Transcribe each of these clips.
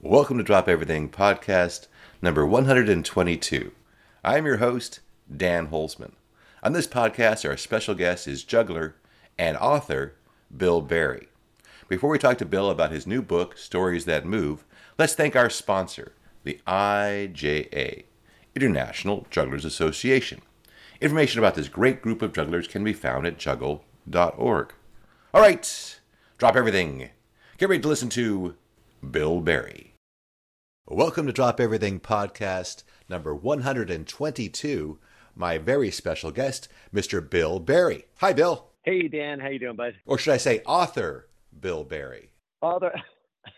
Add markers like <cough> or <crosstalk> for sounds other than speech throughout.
Welcome to Drop Everything podcast number 122. I'm your host, Dan Holzman. On this podcast, our special guest is juggler and author Bill Berry. Before we talk to Bill about his new book, Stories That Move, let's thank our sponsor, the IJA, International Jugglers Association. Information about this great group of jugglers can be found at juggle.org. All right, drop everything. Get ready to listen to Bill Berry. Welcome to Drop Everything podcast number 122. My very special guest, Mr. Bill Berry. Hi, Bill. Hey, Dan. How you doing, bud? Or should I say author Bill Berry? Author.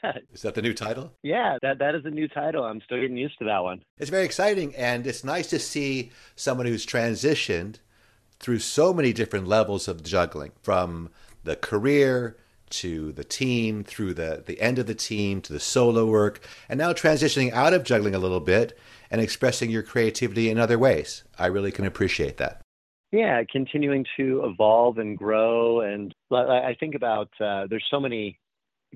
<laughs> is that the new title? Yeah, that that is a new title. I'm still getting used to that one. It's very exciting, and it's nice to see someone who's transitioned through so many different levels of juggling, from the career to the team, through the, the end of the team, to the solo work, and now transitioning out of juggling a little bit and expressing your creativity in other ways. I really can appreciate that. Yeah, continuing to evolve and grow. And I think about uh, there's so many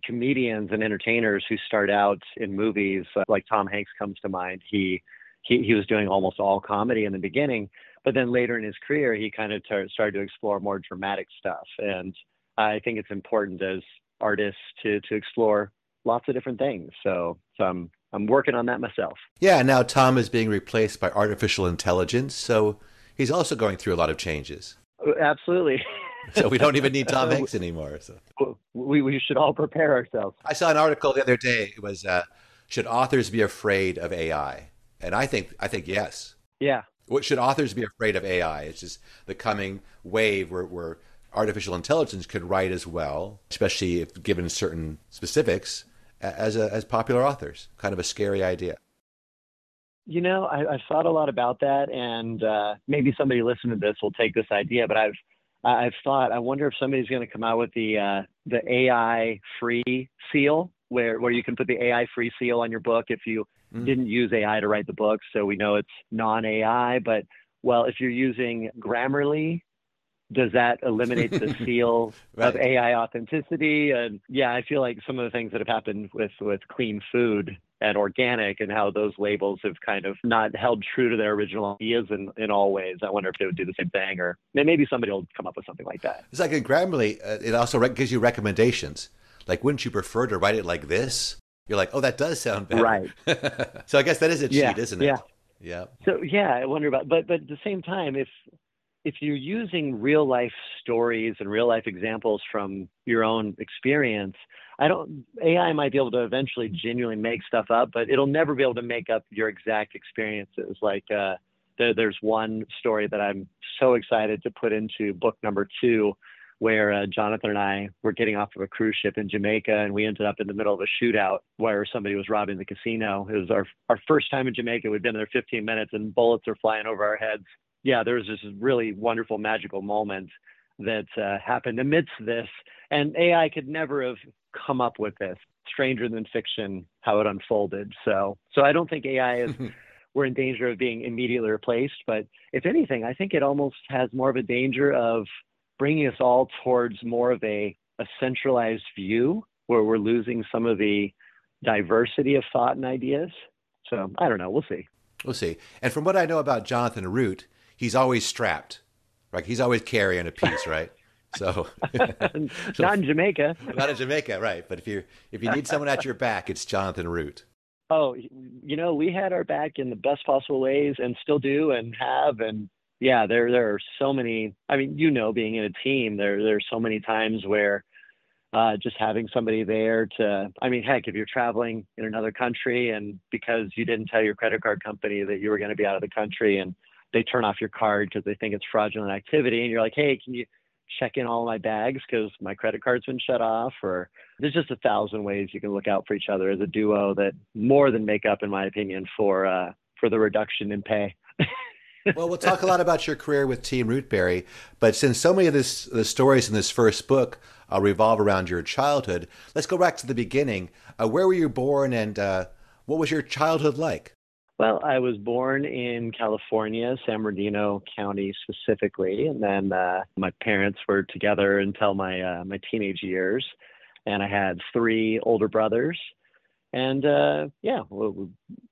comedians and entertainers who start out in movies, uh, like Tom Hanks comes to mind. He, he, he was doing almost all comedy in the beginning, but then later in his career, he kind of started to explore more dramatic stuff. And I think it's important as artists to to explore lots of different things. So, so I'm I'm working on that myself. Yeah, now Tom is being replaced by artificial intelligence, so he's also going through a lot of changes. Absolutely. <laughs> so we don't even need Tom <laughs> Hanks anymore. So we we should all prepare ourselves. I saw an article the other day. It was uh, should authors be afraid of AI? And I think I think yes. Yeah. What should authors be afraid of AI? It's just the coming wave where, where artificial intelligence could write as well, especially if given certain specifics, as a, as popular authors. Kind of a scary idea. You know, I, have thought a lot about that, and uh, maybe somebody listening to this will take this idea. But I've I've thought, I wonder if somebody's going to come out with the uh, the AI free seal, where where you can put the AI free seal on your book if you mm. didn't use AI to write the book, so we know it's non AI. But well, if you're using Grammarly does that eliminate the <laughs> seal right. of AI authenticity? And yeah, I feel like some of the things that have happened with with clean food and organic and how those labels have kind of not held true to their original ideas in, in all ways. I wonder if they would do the same thing, or maybe somebody will come up with something like that. It's like in Grammarly, uh, it also gives you recommendations. Like, wouldn't you prefer to write it like this? You're like, oh, that does sound better. Right. <laughs> so I guess that is a cheat, yeah, isn't it? Yeah. Yeah. So yeah, I wonder about, but but at the same time, if if you're using real life stories and real life examples from your own experience, I don't AI might be able to eventually genuinely make stuff up, but it'll never be able to make up your exact experiences. Like uh, there, there's one story that I'm so excited to put into book number two, where uh, Jonathan and I were getting off of a cruise ship in Jamaica, and we ended up in the middle of a shootout where somebody was robbing the casino. It was our our first time in Jamaica. We'd been there 15 minutes, and bullets are flying over our heads yeah, there was this really wonderful, magical moment that uh, happened amidst this. And AI could never have come up with this. Stranger than fiction, how it unfolded. So, so I don't think AI is. <laughs> we're in danger of being immediately replaced. But if anything, I think it almost has more of a danger of bringing us all towards more of a, a centralized view where we're losing some of the diversity of thought and ideas. So I don't know. We'll see. We'll see. And from what I know about Jonathan Root, he's always strapped. Right? He's always carrying a piece, right? <laughs> So, so <laughs> not in Jamaica. <laughs> Not in Jamaica, right? But if you if you need someone at your back, it's Jonathan Root. Oh, you know, we had our back in the best possible ways, and still do, and have, and yeah, there there are so many. I mean, you know, being in a team, there there's so many times where uh, just having somebody there to, I mean, heck, if you're traveling in another country and because you didn't tell your credit card company that you were going to be out of the country and they turn off your card because they think it's fraudulent activity and you're like hey can you check in all my bags because my credit card's been shut off? Or there's just a thousand ways you can look out for each other as a duo that more than make up in my opinion for uh, for the reduction in pay. <laughs> Well we'll talk a lot about your career with team rootberry but since so many of this, the stories in this first book uh, revolve around your childhood let's go back to the beginning. Uh, where were you born and uh, what was your childhood like well, I was born in California, San Bernardino County specifically, and then uh, my parents were together until my uh, my teenage years, and I had three older brothers, and uh, yeah,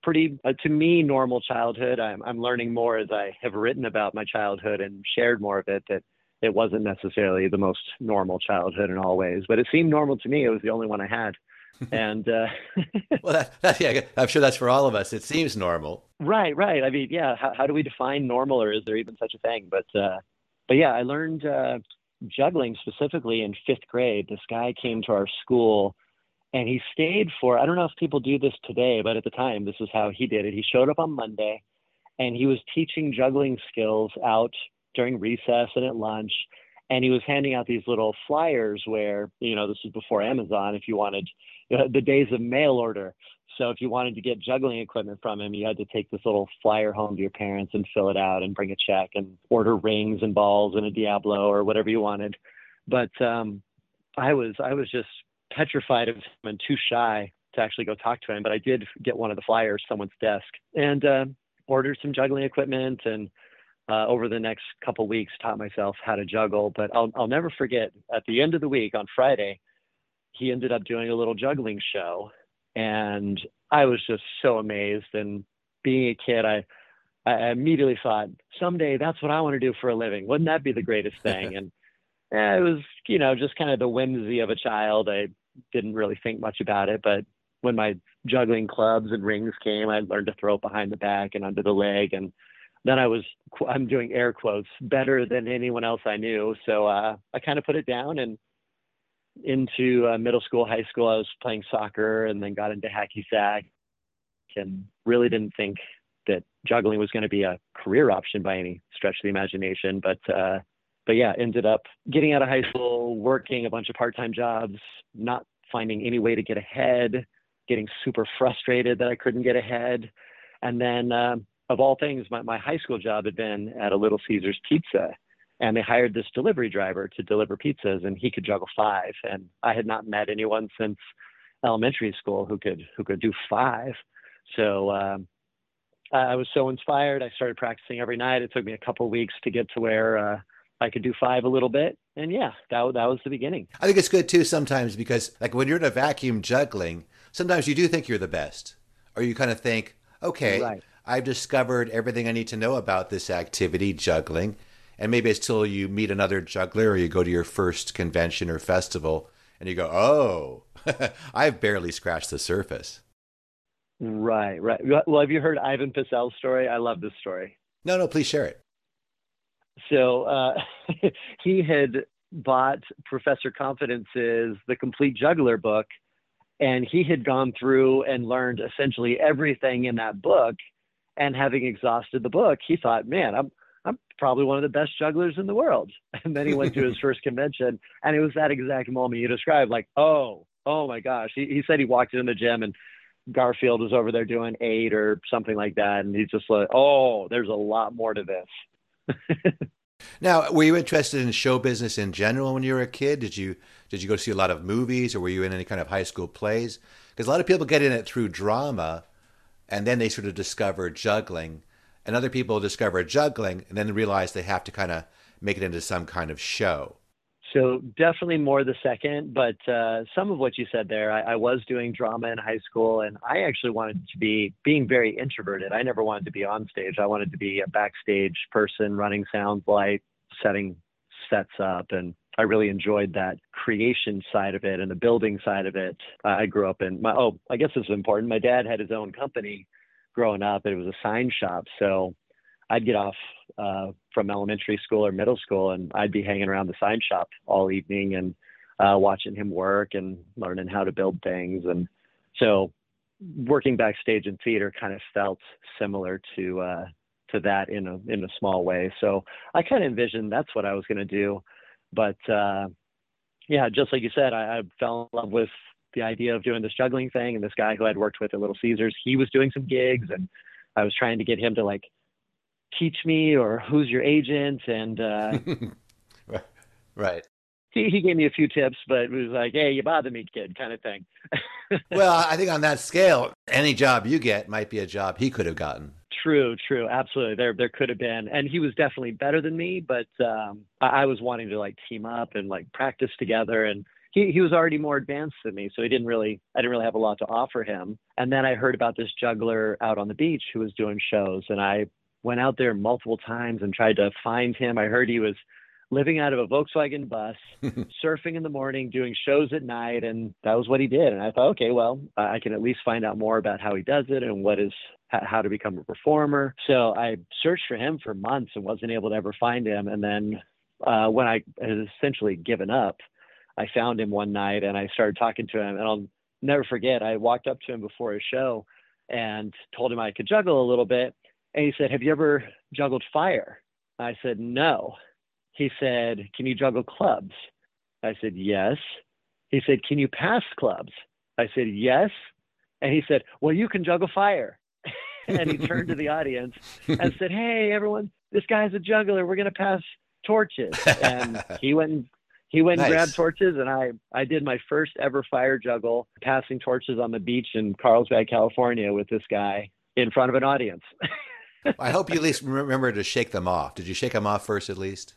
pretty uh, to me normal childhood. I'm I'm learning more as I have written about my childhood and shared more of it that it wasn't necessarily the most normal childhood in all ways, but it seemed normal to me. It was the only one I had. And uh, <laughs> well, that, that, yeah, I'm sure that's for all of us. It seems normal, right? Right. I mean, yeah. How, how do we define normal, or is there even such a thing? But uh, but yeah, I learned uh, juggling specifically in fifth grade. This guy came to our school and he stayed for i don't know if people do this today but at the time this is how he did it he showed up on monday and he was teaching juggling skills out during recess and at lunch and he was handing out these little flyers where you know this was before amazon if you wanted <laughs> the days of mail order so if you wanted to get juggling equipment from him you had to take this little flyer home to your parents and fill it out and bring a check and order rings and balls and a diablo or whatever you wanted but um i was i was just petrified of him and too shy to actually go talk to him. But I did get one of the flyers, someone's desk, and uh, ordered some juggling equipment. And uh, over the next couple weeks, taught myself how to juggle. But I'll I'll never forget. At the end of the week on Friday, he ended up doing a little juggling show, and I was just so amazed. And being a kid, I I immediately thought, someday that's what I want to do for a living. Wouldn't that be the greatest <laughs> thing? and eh, it was, you know, just kind of the whimsy of a child. I didn't really think much about it. But when my juggling clubs and rings came, I learned to throw it behind the back and under the leg. And then I was, I'm doing air quotes, better than anyone else I knew. So uh, I kind of put it down and into uh, middle school, high school, I was playing soccer and then got into hacky sack and really didn't think that juggling was going to be a career option by any stretch of the imagination. But uh, but yeah, ended up getting out of high school, working a bunch of part-time jobs, not finding any way to get ahead, getting super frustrated that I couldn't get ahead. And then, um, of all things, my, my high school job had been at a Little Caesars Pizza. And they hired this delivery driver to deliver pizzas, and he could juggle five. And I had not met anyone since elementary school who could who could do five. So um, I was so inspired. I started practicing every night. It took me a couple weeks to get to where uh, I could do five a little bit. And yeah, that, that was the beginning. I think it's good too sometimes because, like, when you're in a vacuum juggling, sometimes you do think you're the best. Or you kind of think, okay, right. I've discovered everything I need to know about this activity, juggling. And maybe it's till you meet another juggler or you go to your first convention or festival and you go, oh, <laughs> I've barely scratched the surface. Right, right. Well, have you heard Ivan Pecel's story? I love this story. No, no, please share it. So uh, <laughs> he had bought Professor Confidence's The Complete Juggler book, and he had gone through and learned essentially everything in that book. And having exhausted the book, he thought, man, I'm I'm probably one of the best jugglers in the world. <laughs> And then he went to his <laughs> first convention, and it was that exact moment you described, like, oh, oh my gosh. He, he said he walked in the gym and Garfield was over there doing eight or something like that, and he's just like, oh, there's a lot more to this. <laughs> now, were you interested in show business in general when you were a kid? Did you did you go see a lot of movies, or were you in any kind of high school plays? Because a lot of people get in it through drama, and then they sort of discover juggling, and other people discover juggling, and then realize they have to kind of make it into some kind of show. So definitely more the second, but uh, some of what you said there, I, I, was doing drama in high school, and I actually wanted to be being very introverted. I never wanted to be on stage. I wanted to be a backstage person, running sound, light, setting sets up, and I really enjoyed that creation side of it and the building side of it. I grew up in my oh, I guess this is important. My dad had his own company growing up. It was a sign shop, so I'd get off uh, from elementary school or middle school, and I'd be hanging around the sign shop all evening and uh, watching him work and learning how to build things. And so, working backstage in theater kind of felt similar to uh, to that in a in a small way. So I kind of envisioned that's what I was going to do. But uh, yeah, just like you said, I, I fell in love with the idea of doing this juggling thing. And this guy who I'd worked with at Little Caesars, he was doing some gigs, and I was trying to get him to like teach me or who's your agent and uh, <laughs> right he, he gave me a few tips but it was like hey you bother me kid kind of thing. <laughs> Well i think on that scale any job you get might be a job he could have gotten. True true. Absolutely. There there could have been. And he was definitely better than me but um, I, I was wanting to like team up and like practice together and he, he was already more advanced than me, so he didn't really I didn't really have a lot to offer him. And then I heard about this juggler out on the beach who was doing shows, and I went out there multiple times and tried to find him. I heard he was living out of a Volkswagen bus, <laughs> surfing in the morning, doing shows at night, and that was what he did. And I thought, okay, well, I can at least find out more about how he does it and what is how to become a performer. So I searched for him for months and wasn't able to ever find him. And then uh, when I had essentially given up, I found him one night and I started talking to him. And I'll never forget, I walked up to him before his show and told him I could juggle a little bit. And he said, Have you ever juggled fire? I said, No. He said, Can you juggle clubs? I said, Yes. He said, Can you pass clubs? I said, Yes. And he said, Well, you can juggle fire. <laughs> and he turned to the audience and said, Hey, everyone, this guy's a juggler. We're going to pass torches. And he went and he went nice. and grabbed torches and I, I did my first ever fire juggle passing torches on the beach in Carlsbad, California with this guy in front of an audience. <laughs> I hope you at least remember to shake them off. Did you shake them off first at least?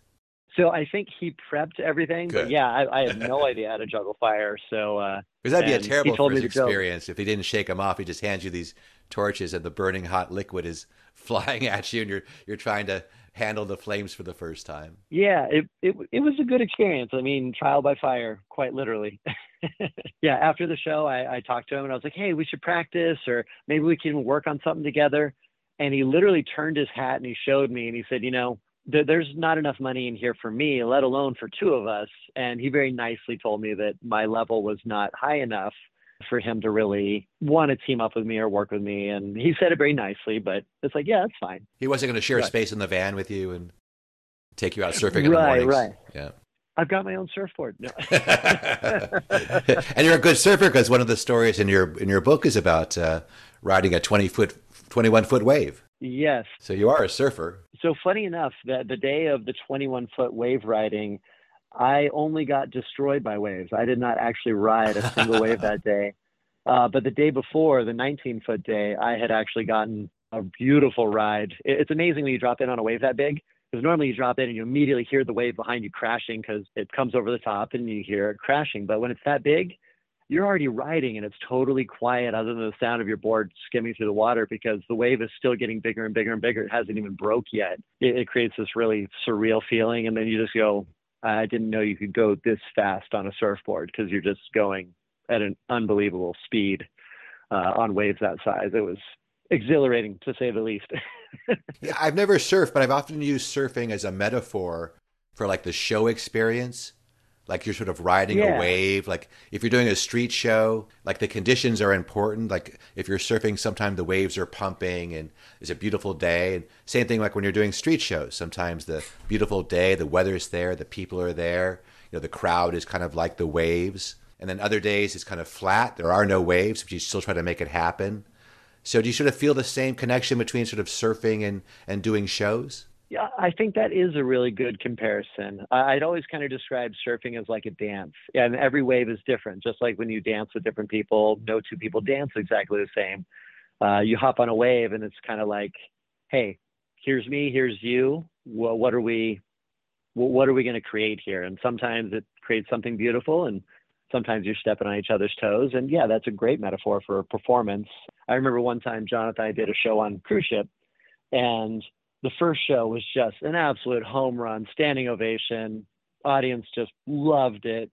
So I think he prepped everything, Good. but yeah, I, I had <laughs> no idea how to juggle fire. So uh, because that'd be a terrible first experience if he didn't shake them off. He just hands you these torches, and the burning hot liquid is <laughs> flying at you, and you're you're trying to handle the flames for the first time. Yeah, it it it was a good experience. I mean, trial by fire, quite literally. <laughs> yeah, after the show, I, I talked to him and I was like, "Hey, we should practice, or maybe we can work on something together." And he literally turned his hat and he showed me, and he said, "You know." there's not enough money in here for me, let alone for two of us. And he very nicely told me that my level was not high enough for him to really want to team up with me or work with me. And he said it very nicely, but it's like, yeah, that's fine. He wasn't going to share right. space in the van with you and take you out surfing in right, the mornings. Right, Yeah. I've got my own surfboard. No. <laughs> <laughs> and you're a good surfer because one of the stories in your in your book is about uh, riding a 20 foot, 21 foot wave. Yes. So you are a surfer. So funny enough, that the day of the 21 foot wave riding, I only got destroyed by waves. I did not actually ride a single wave that <laughs> day. Uh, but the day before, the 19 foot day, I had actually gotten a beautiful ride. It's amazing when you drop in on a wave that big because normally you drop in and you immediately hear the wave behind you crashing because it comes over the top and you hear it crashing. But when it's that big, you're already riding and it's totally quiet other than the sound of your board skimming through the water because the wave is still getting bigger and bigger and bigger. It hasn't even broke yet. It, it creates this really surreal feeling. And then you just go, I didn't know you could go this fast on a surfboard because you're just going at an unbelievable speed uh, on waves that size. It was exhilarating to say the least. <laughs> yeah, I've never surfed, but I've often used surfing as a metaphor for like the show experience like you're sort of riding yeah. a wave. Like if you're doing a street show like the conditions are important. Like if you're surfing sometimes the waves are pumping and it's a beautiful day. And same thing like when you're doing street shows sometimes the beautiful day the weather's there the people are there you know the crowd is kind of like the waves. And then other days it's kind of flat. There are no waves but you still try to make it happen. So do you sort of feel the same connection between sort of surfing and and doing shows yeah, I think that is a really good comparison. I'd always kind of describe surfing as like a dance, and every wave is different. Just like when you dance with different people, no two people dance exactly the same. Uh, you hop on a wave, and it's kind of like, hey, here's me, here's you. Well, what are we? What are we going to create here? And sometimes it creates something beautiful, and sometimes you're stepping on each other's toes. And yeah, that's a great metaphor for performance. I remember one time Jonathan I did a show on cruise ship, and the first show was just an absolute home run, standing ovation. Audience just loved it.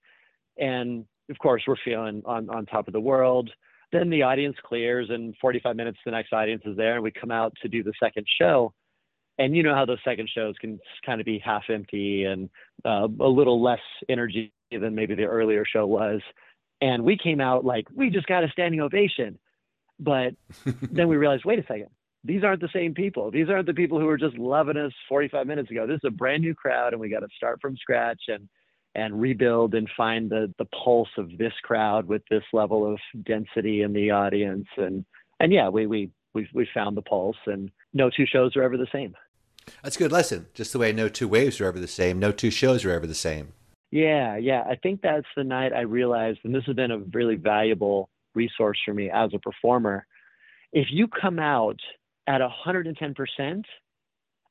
And of course, we're feeling on, on top of the world. Then the audience clears, and 45 minutes, the next audience is there, and we come out to do the second show. And you know how those second shows can kind of be half empty and uh, a little less energy than maybe the earlier show was. And we came out like, we just got a standing ovation. But <laughs> then we realized, wait a second, these aren't the same people. These aren't the people who were just loving us 45 minutes ago. This is a brand new crowd, and we got to start from scratch and and rebuild and find the the pulse of this crowd with this level of density in the audience. And and yeah, we we we we found the pulse, and no two shows are ever the same. That's a good lesson. Just the way no two waves are ever the same, no two shows are ever the same. Yeah, yeah. I think that's the night I realized, and this has been a really valuable resource for me as a performer. If you come out at 110%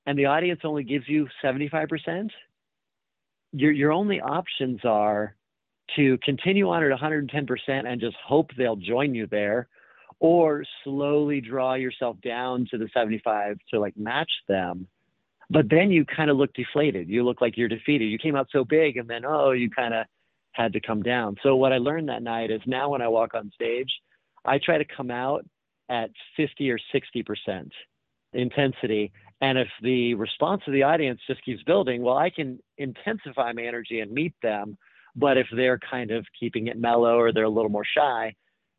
and the audience only gives you 75%, your, your only options are to continue on at 110% and just hope they'll join you there or slowly draw yourself down to the 75 to like match them. But then you kind of look deflated. You look like you're defeated. You came out so big and then oh you kind of had to come down. So what i learned that night is now when i walk on stage i try to come out at 50 or 60% intensity and if the response of the audience just keeps building well i can intensify my energy and meet them but if they're kind of keeping it mellow or they're a little more shy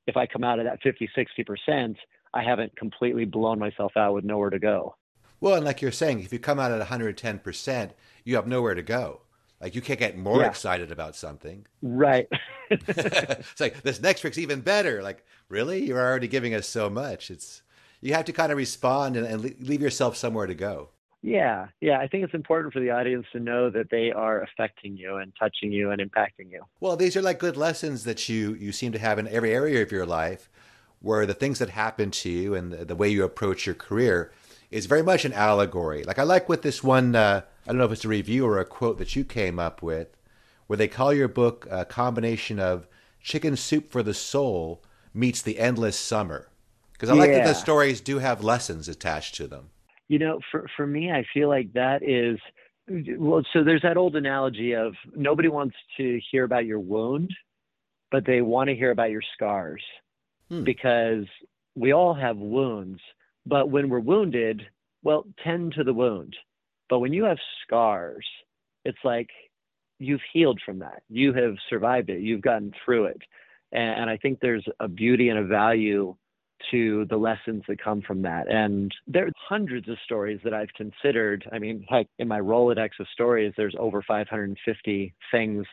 if I come out of that 50, 60%, I haven't completely blown myself out with nowhere to go. Well, and like you're saying, if you come out at 110%, you have nowhere to go. Like you can't get more yeah. excited about something. Right. <laughs> <laughs> it's like this next trick's even better. Like, really? You're already giving us so much. It's you have to kind of respond and, and leave yourself somewhere to go. Yeah, yeah. I think it's important for the audience to know that they are affecting you and touching you and impacting you. Well, these are like good lessons that you you seem to have in every area of your life, where the things that happen to you and the, the way you approach your career is very much an allegory. Like I like what this one. Uh, I don't know if it's a review or a quote that you came up with, where they call your book a combination of chicken soup for the soul meets the endless summer. Because I like that the stories do have lessons attached to them you know, for, for me, I feel like that is, well, so there's that old analogy of nobody wants to hear about your wound, but they want to hear about your scars hmm. because we all have wounds. But when we're wounded, well, tend to the wound. But when you have scars, it's like you've healed from that. You have survived it. You've gotten through it. And, I think there's a beauty and a value to the lessons that come from that. And there are hundreds of stories that I've considered. I mean, heck, in my Rolodex of stories, there's over 550 things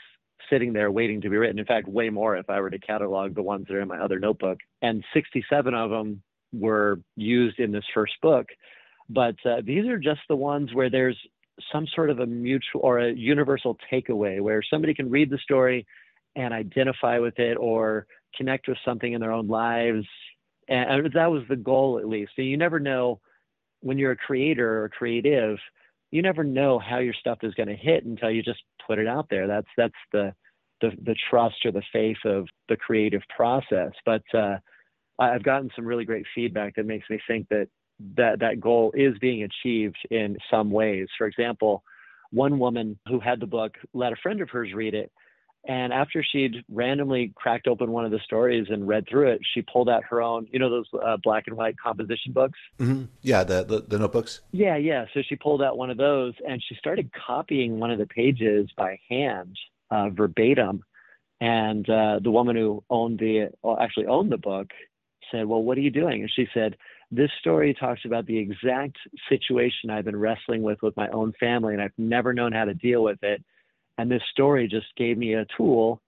sitting there waiting to be written. In fact, way more if I were to catalog the ones that are in my other notebook. And 67 of them were used in this first book. But uh, these are just the ones where there's some sort of a mutual or a universal takeaway where somebody can read the story and identify with it or connect with something in their own lives. And that was the goal at least. So you never know when you're a creator or creative you never know how your stuff is going to hit until you just put it out there. That's that's the the, the trust or the faith of the creative process. But uh, i've gotten some really great feedback that makes me think that that that goal is being achieved in some ways for example one woman who had the book let a friend of hers read it and after she'd randomly cracked open one of the stories and read through it, she pulled out her own, you know, those uh, black and white composition books. Mm-hmm. Yeah, the, the, the notebooks. Yeah, yeah. So she pulled out one of those and she started copying one of the pages by hand, uh, verbatim. And uh, the woman who owned the, well, actually owned the book, said, "Well, what are you doing?" And she said, "This story talks about the exact situation I've been wrestling with with my own family, and I've never known how to deal with it." And this story just gave me a tool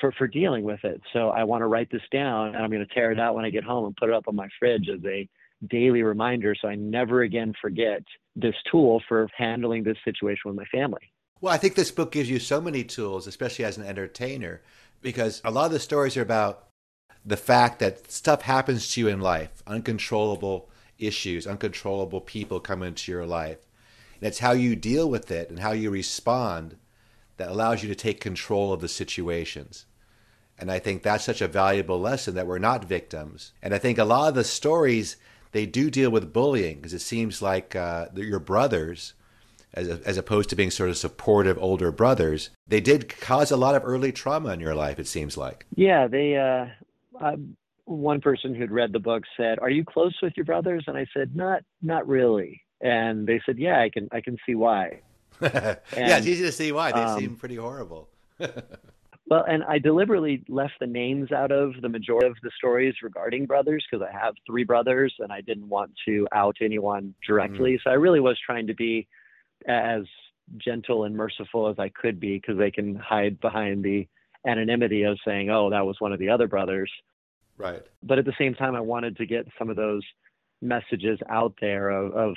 for, for dealing with it. So I want to write this down and I'm going to tear it out when I get home and put it up on my fridge as a daily reminder so I never again forget this tool for handling this situation with my family. Well, I think this book gives you so many tools, especially as an entertainer, because a lot of the stories are about the fact that stuff happens to you in life, uncontrollable issues, uncontrollable people come into your life. And it's how you deal with it and how you respond that allows you to take control of the situations. And I think that's such a valuable lesson that we're not victims. And I think a lot of the stories, they do deal with bullying because it seems like uh, your brothers, as, as opposed to being sort of supportive older brothers, they did cause a lot of early trauma in your life, it seems like. Yeah, they, uh, uh, one person who'd read the book said, Are you close with your brothers? And I said, Not, not really. And they said, Yeah, I can, I can see why. and, <laughs> yeah, it's easy to see why. They um, seem pretty horrible. <laughs> well, and I deliberately left the names out of the majority of the stories regarding brothers because I have three brothers and I didn't want to out anyone directly. Mm. So I really was trying to be as gentle and merciful as I could be because they can hide behind the anonymity of saying, oh, that was one of the other brothers. Right. But at the same time, I wanted to get some of those messages out there of, of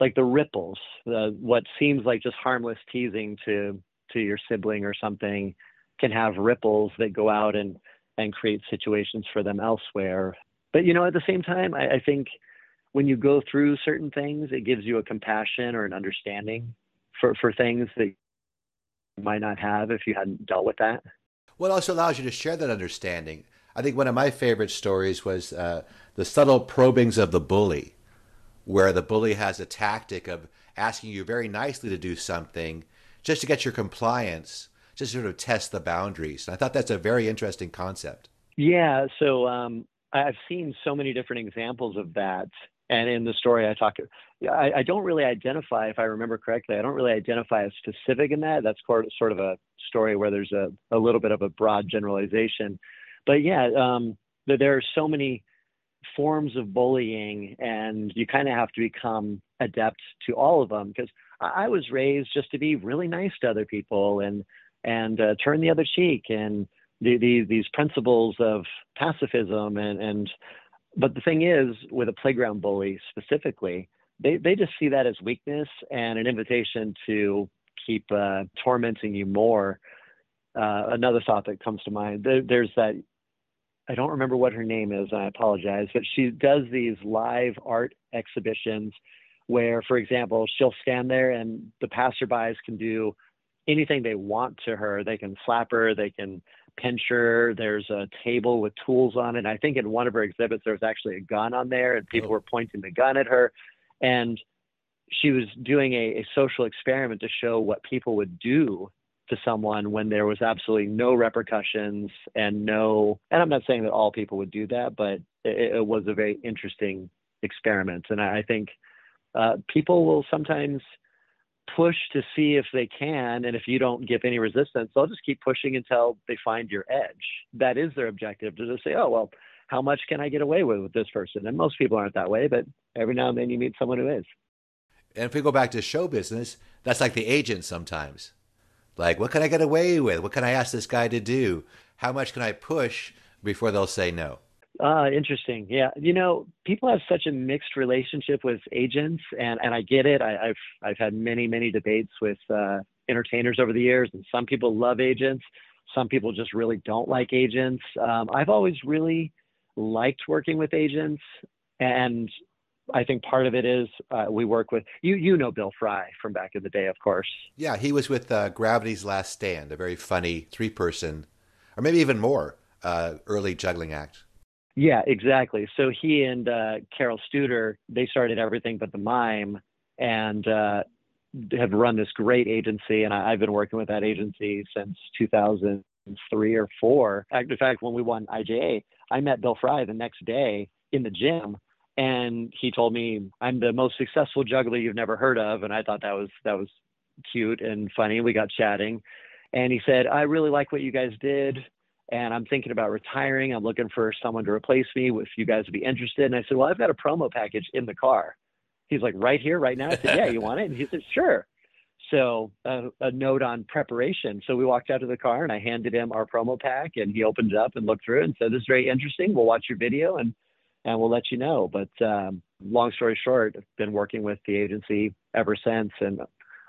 like the ripples, the, what seems like just harmless teasing to to your sibling or something can have ripples that go out and and create situations for them elsewhere. But you know, at the same time, I, I think when you go through certain things, it gives you a compassion or an understanding for for things that you might not have if you hadn't dealt with that. Well, it also allows you to share that understanding. I think one of my favorite stories was uh, the subtle probings of the bully, where the bully has a tactic of asking you very nicely to do something just to get your compliance, just sort of test the boundaries. And I thought that's a very interesting concept. Yeah. So um, I've seen so many different examples of that. And in the story, I talk, I, I, don't really identify, if I remember correctly, I don't really identify as specific in that. That's sort of a story where there's a, a little bit of a broad generalization. But yeah, um, there are so many forms of bullying, and you kind of have to become adept to all of them. Because I was raised just to be really nice to other people and and uh, turn the other cheek and the, the, these principles of pacifism and and but the thing is with a playground bully specifically they, they just see that as weakness and an invitation to keep uh, tormenting you more uh, another thought that comes to mind there, there's that i don't remember what her name is and i apologize but she does these live art exhibitions where for example she'll stand there and the passerbys can do anything they want to her they can slap her they can pinch her. There's a table with tools on it. I think in one of her exhibits, there was actually a gun on there, and people oh. were pointing the gun at her. And she was doing a, a social experiment to show what people would do to someone when there was absolutely no repercussions and no. And I'm not saying that all people would do that, but it, it was a very interesting experiment. And I, I think uh, people will sometimes push to see if they can. And if you don't give any resistance, they'll just keep pushing until they find your edge. That is their objective to just say, oh, well, how much can I get away with with this person? And most people aren't that way, but every now and then you meet someone who is. And if we go back to show business, that's like the agent sometimes. Like, what can I get away with? What can I ask this guy to do? How much can I push before they'll say no? Uh, interesting. Yeah. You know, people have such a mixed relationship with agents and, and I get it. I, have I've had many, many debates with uh, entertainers over the years and some people love agents. Some people just really don't like agents. Um, I've always really liked working with agents and I think part of it is uh, we work with you. You know Bill Fry from back in the day, of course. Yeah, he was with uh, Gravity's Last Stand, a very funny three-person, or maybe even more, uh, early juggling act. Yeah, exactly. So he and uh, Carol Studer, they started everything but the mime, and uh, have run this great agency. And I, have been working with that agency since 2003 or four. In fact, when we won IJA, I met Bill Fry the next day in the gym, and he told me I'm the most successful juggler you've never heard of, and I thought that was that was cute and funny. We got chatting, and he said, "I really like what you guys did." and I'm thinking about retiring. I'm looking for someone to replace me if you guys would be interested. And I said, Well, I've got a promo package in the car. He's like, Right here, right now? I said, Yeah, you want it? And he said, Sure. So uh, a note on preparation. So we walked out to the car and I handed him our promo pack and he opened it up and looked through it and said, This is very interesting. We'll watch your video and and we'll let you know. But um, long story short, I've been working with the agency ever since. And uh,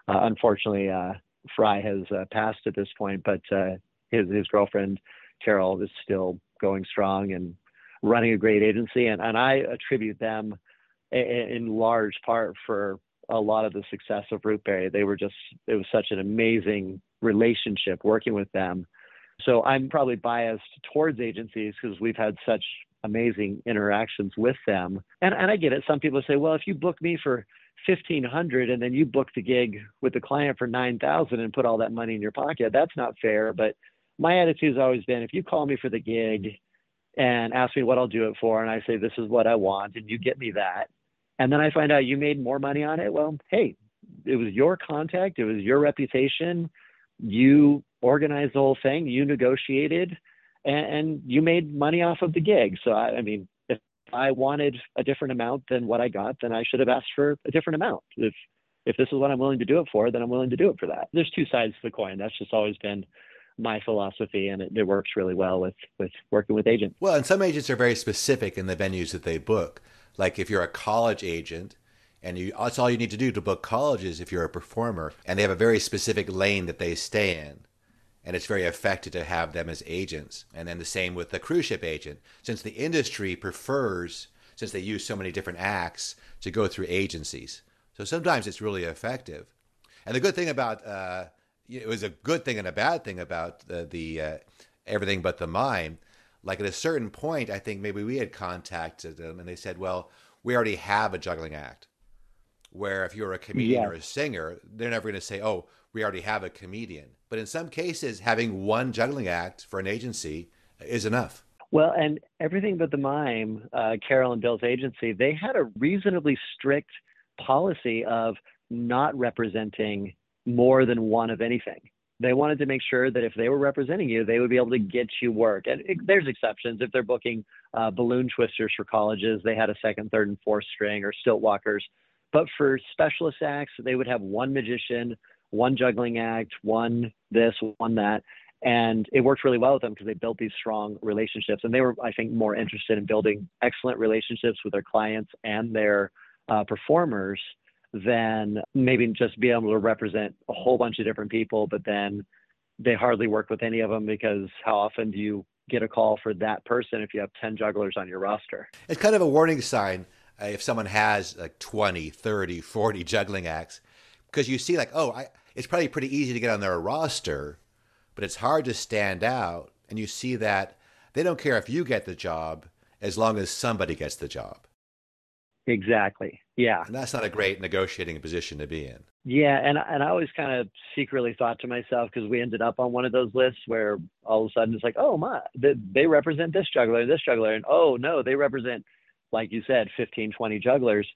unfortunately, uh, Fry has uh, passed at this point, but uh, his his girlfriend Carol is still going strong and running a great agency. And, and I attribute them in, in large part for a lot of the success of Rootberry. They were just, it was such an amazing relationship working with them. So I'm probably biased towards agencies because we've had such amazing interactions with them. And, and I get it. Some people say, well, if you book me for 1500 and then you book the gig with the client for 9000 and put all that money in your pocket, that's not fair. But my attitude has always been if you call me for the gig and ask me what I'll do it for, and I say, this is what I want, and you get me that, and then I find out you made more money on it, well, hey, it was your contact, it was your reputation, you organized the whole thing, you negotiated, and, and you made money off of the gig. So, I, I mean, if I wanted a different amount than what I got, then I should have asked for a different amount. If if this is what I'm willing to do it for, then I'm willing to do it for that. There's two sides to the coin. That's just always been my philosophy, and it, it works really well with with working with agents. Well, and some agents are very specific in the venues that they book. Like if you're a college agent, and you that's all you need to do to book colleges if you're a performer, and they have a very specific lane that they stay in. And it's very effective to have them as agents. And then the same with the cruise ship agent. Since the industry prefers, since they use so many different acts, to go through agencies. So sometimes it's really effective. And the good thing about uh, it was a good thing and a bad thing about the, the uh, everything but the mime. Like at a certain point, I think maybe we had contacted them and they said, well, we already have a juggling act. Where if you're a comedian Yeah. or a singer, they're never going to say, oh, we already have a comedian. But in some cases, having one juggling act for an agency is enough. Well, and everything but the mime, uh, Carol and Bill's agency, they had a reasonably strict policy of not representing more than one of anything. They wanted to make sure that if they were representing you, they would be able to get you work. And it, there's exceptions. If they're booking uh, balloon twisters for colleges, they had a second, third, and fourth string or stilt walkers. But for specialist acts, they would have one magician, one juggling act, one this, one that. And it worked really well with them because they built these strong relationships. And they were i think more interested in building excellent relationships with their clients and their uh, performers than maybe just be able to represent a whole bunch of different people but then they hardly work with any of them because how often do you get a call for that person if you have 10 jugglers on your roster? It's kind of a warning sign uh, if someone has like 20, 30, 40 juggling acts, because you see, like, oh, I, it's probably pretty easy to get on their roster, but it's hard to stand out. And you see that they don't care if you get the job as long as somebody gets the job. exactly yeah And that's not a great negotiating position to be in. Yeah, and and I always kind of secretly thought to myself because we ended up on one of those lists where all of a sudden it's like, oh my, they, they represent this juggler, this juggler, and oh no, they represent, like you said, 15, 20 jugglers.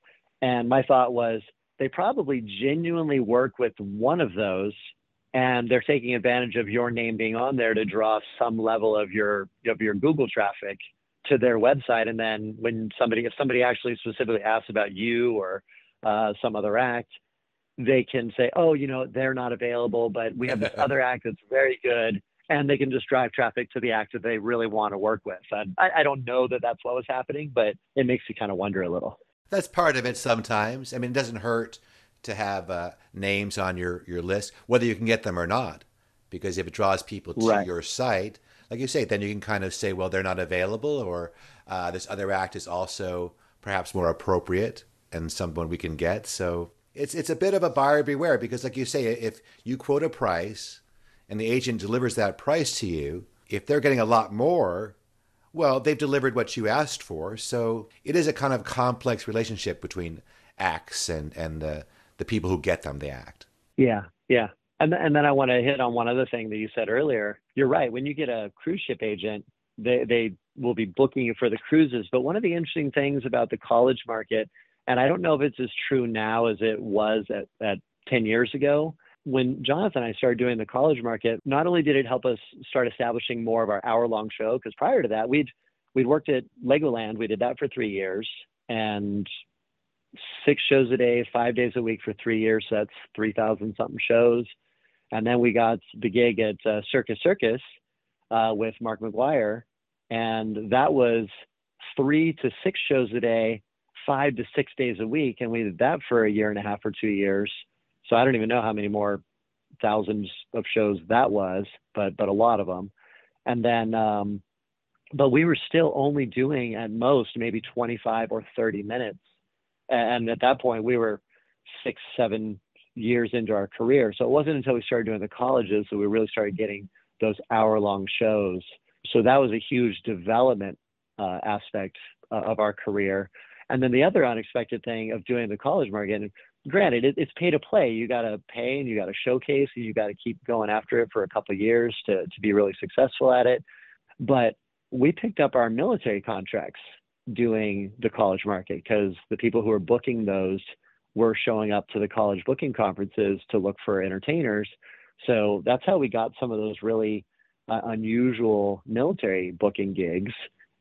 And my thought was they probably genuinely work with one of those, and they're taking advantage of your name being on there to draw some level of your of your Google traffic to their website. And then when somebody if somebody actually specifically asks about you or uh, some other act they can say, oh, you know, they're not available, but we have this <laughs> other act that's very good. And they can just drive traffic to the act that they really want to work with. And I, I don't know that that's what was happening, but it makes you kind of wonder a little. That's part of it sometimes. I mean, it doesn't hurt to have uh, names on your, your list, whether you can get them or not. Because if it draws people to Right. your site, like you say, then you can kind of say, well, they're not available, or uh, this other act is also perhaps more appropriate and someone we can get. So it's it's a bit of a buyer beware because, like you say, if you quote a price and the agent delivers that price to you, if they're getting a lot more, well, they've delivered what you asked for. So it is a kind of complex relationship between acts and and the the people who get them the act. Yeah, yeah. And, and then I want to hit on one other thing that you said earlier. You're right. When you get a cruise ship agent, they, they will be booking you for the cruises. But one of the interesting things about the college market, and I don't know if it's as true now as it was at, at 10 years ago, when Jonathan and I started doing the college market, not only did it help us start establishing more of our hour long show, because prior to that, we'd, we'd worked at Legoland. We did that for three years. And six shows a day, five days a week for three years. So that's 3,000 something shows. And then we got the gig at uh, Circus Circus uh, with Mark McGuire. And that was three to six shows a day, five to six days a week. And we did that for a year and a half or two years. So I don't even know how many more thousands of shows that was, but, but a lot of them. And then, um, but we were still only doing at most maybe 25 or 30 minutes. And at that point we were six seven years into our career. So it wasn't until we started doing the colleges that we really started getting those hour long shows. So that was a huge development uh, aspect uh, of our career. And then the other unexpected thing of doing the college market granted it, it's pay to play you got to pay and you got to showcase and you got to keep going after it for a couple years to, to be really successful at it but we picked up our military contracts doing the college market because the people who were booking those were showing up to the college booking conferences to look for entertainers. So that's how we got some of those really uh, unusual military booking gigs.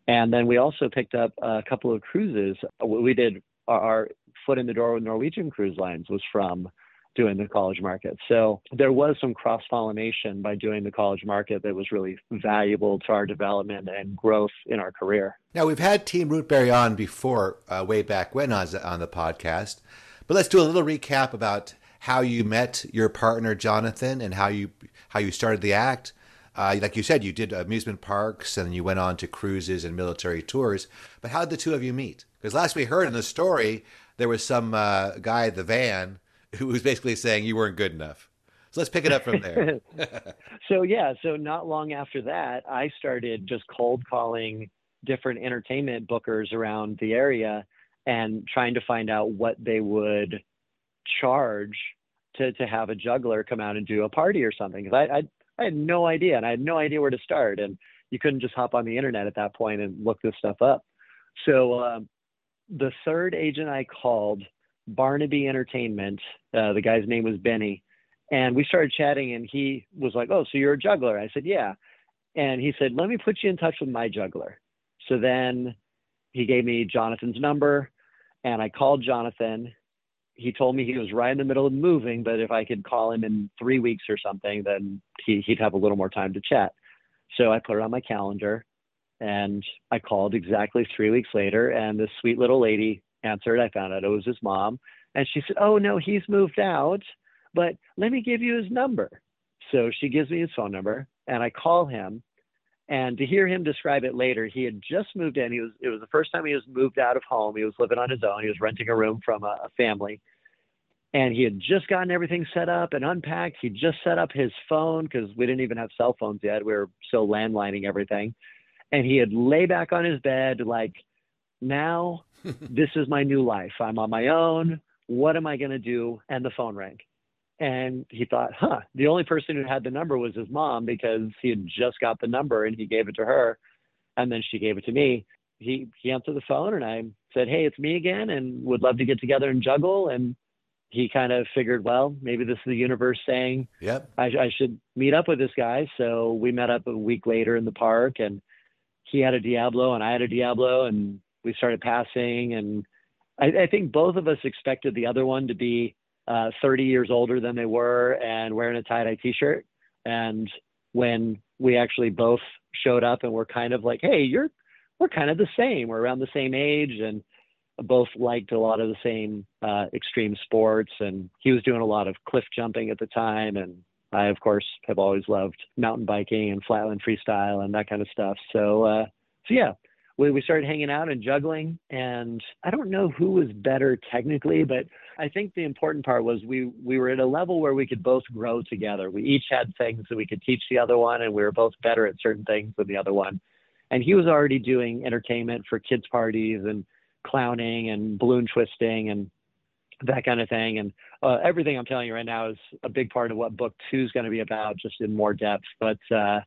And then we also picked up a couple of cruises. We did our foot in the door with Norwegian Cruise Lines was from doing the college market. So there was some cross pollination by doing the college market that was really valuable to our development and growth in our career. Now we've had Team Rootberry on before, uh, way back when on on the podcast, but let's do a little recap about how you met your partner Jonathan and how you how you started the act. Uh, like you said, you did amusement parks and you went on to cruises and military tours. But how did the two of you meet? Because last we heard in the story, there was some uh, guy at the van <laughs> who was basically saying you weren't good enough. So let's pick it up from there. <laughs> so yeah, so not long after that, I started just cold calling different entertainment bookers around the area and trying to find out what they would charge to to have a juggler come out and do a party or something. Because I, I I had no idea, and I had no idea where to start, and you couldn't just hop on the internet at that point and look this stuff up. So um, the third agent I called, Barnaby Entertainment, uh, the guy's name was Benny, and we started chatting, and he was like, "Oh, so you're a juggler?" I said, "Yeah," and he said, "Let me put you in touch with my juggler." So then he gave me Jonathan's number, and I called Jonathan. He told me he was right in the middle of moving, but if I could call him in three weeks or something, then he, he'd have a little more time to chat. So I put it on my calendar and I called exactly three weeks later, and this sweet little lady answered. I found out it was his mom. And she said, Oh, no, he's moved out, but let me give you his number. So she gives me his phone number, and I call him. And to hear him describe it later, he had just moved in. He was it was the first time he was moved out of home. He was living on his own. He was renting a room from a, a family. And he had just gotten everything set up and unpacked. He just set up his phone because we didn't even have cell phones yet. We were still landlining everything and he had lay back on his bed like now <laughs> this is my new life. I'm on my own. What am i going to do? And the phone rang. And he thought huh the only person who had the number was his mom because he had just got the number and he gave it to her and then she gave it to me. He he answered the phone and i said hey it's me again and would love to get together and juggle. And he kind of figured, well, maybe this is the universe saying, "Yep, I, I, should meet up with this guy." So we met up a week later in the park, and he had a Diablo and I had a Diablo, and we started passing. And I, I think both of us expected the other one to be uh, 30 years older than they were and wearing a tie dye t shirt. And when we actually both showed up and we're kind of like, hey, you're, we're kind of the same. We're around the same age and both liked a lot of the same uh, extreme sports. And he was doing a lot of cliff jumping at the time and I, of course, have always loved mountain biking and flatland freestyle and that kind of stuff. So, uh, so yeah, we, we started hanging out and juggling. And I don't know who was better technically, but I think the important part was we, we were at a level where we could both grow together. We each had things that we could teach the other one, and we were both better at certain things than the other one. And he was already doing entertainment for kids' parties and clowning and balloon twisting and that kind of thing. And uh, everything I'm telling you right now is a big part of what book two is going to be about, just in more depth. But uh,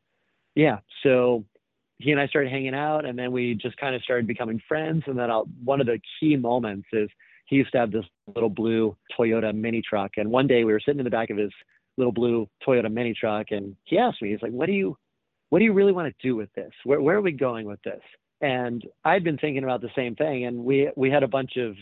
yeah, so he and I started hanging out, and then we just kind of started becoming friends. And then I'll, one of the key moments is he used to have this little blue Toyota mini truck, and one day we were sitting in the back of his little blue Toyota mini truck, and he asked me, he's like, "What do you, what do you really want to do with this? Where, where are we going with this?" And I'd been thinking about the same thing, and we we had a bunch of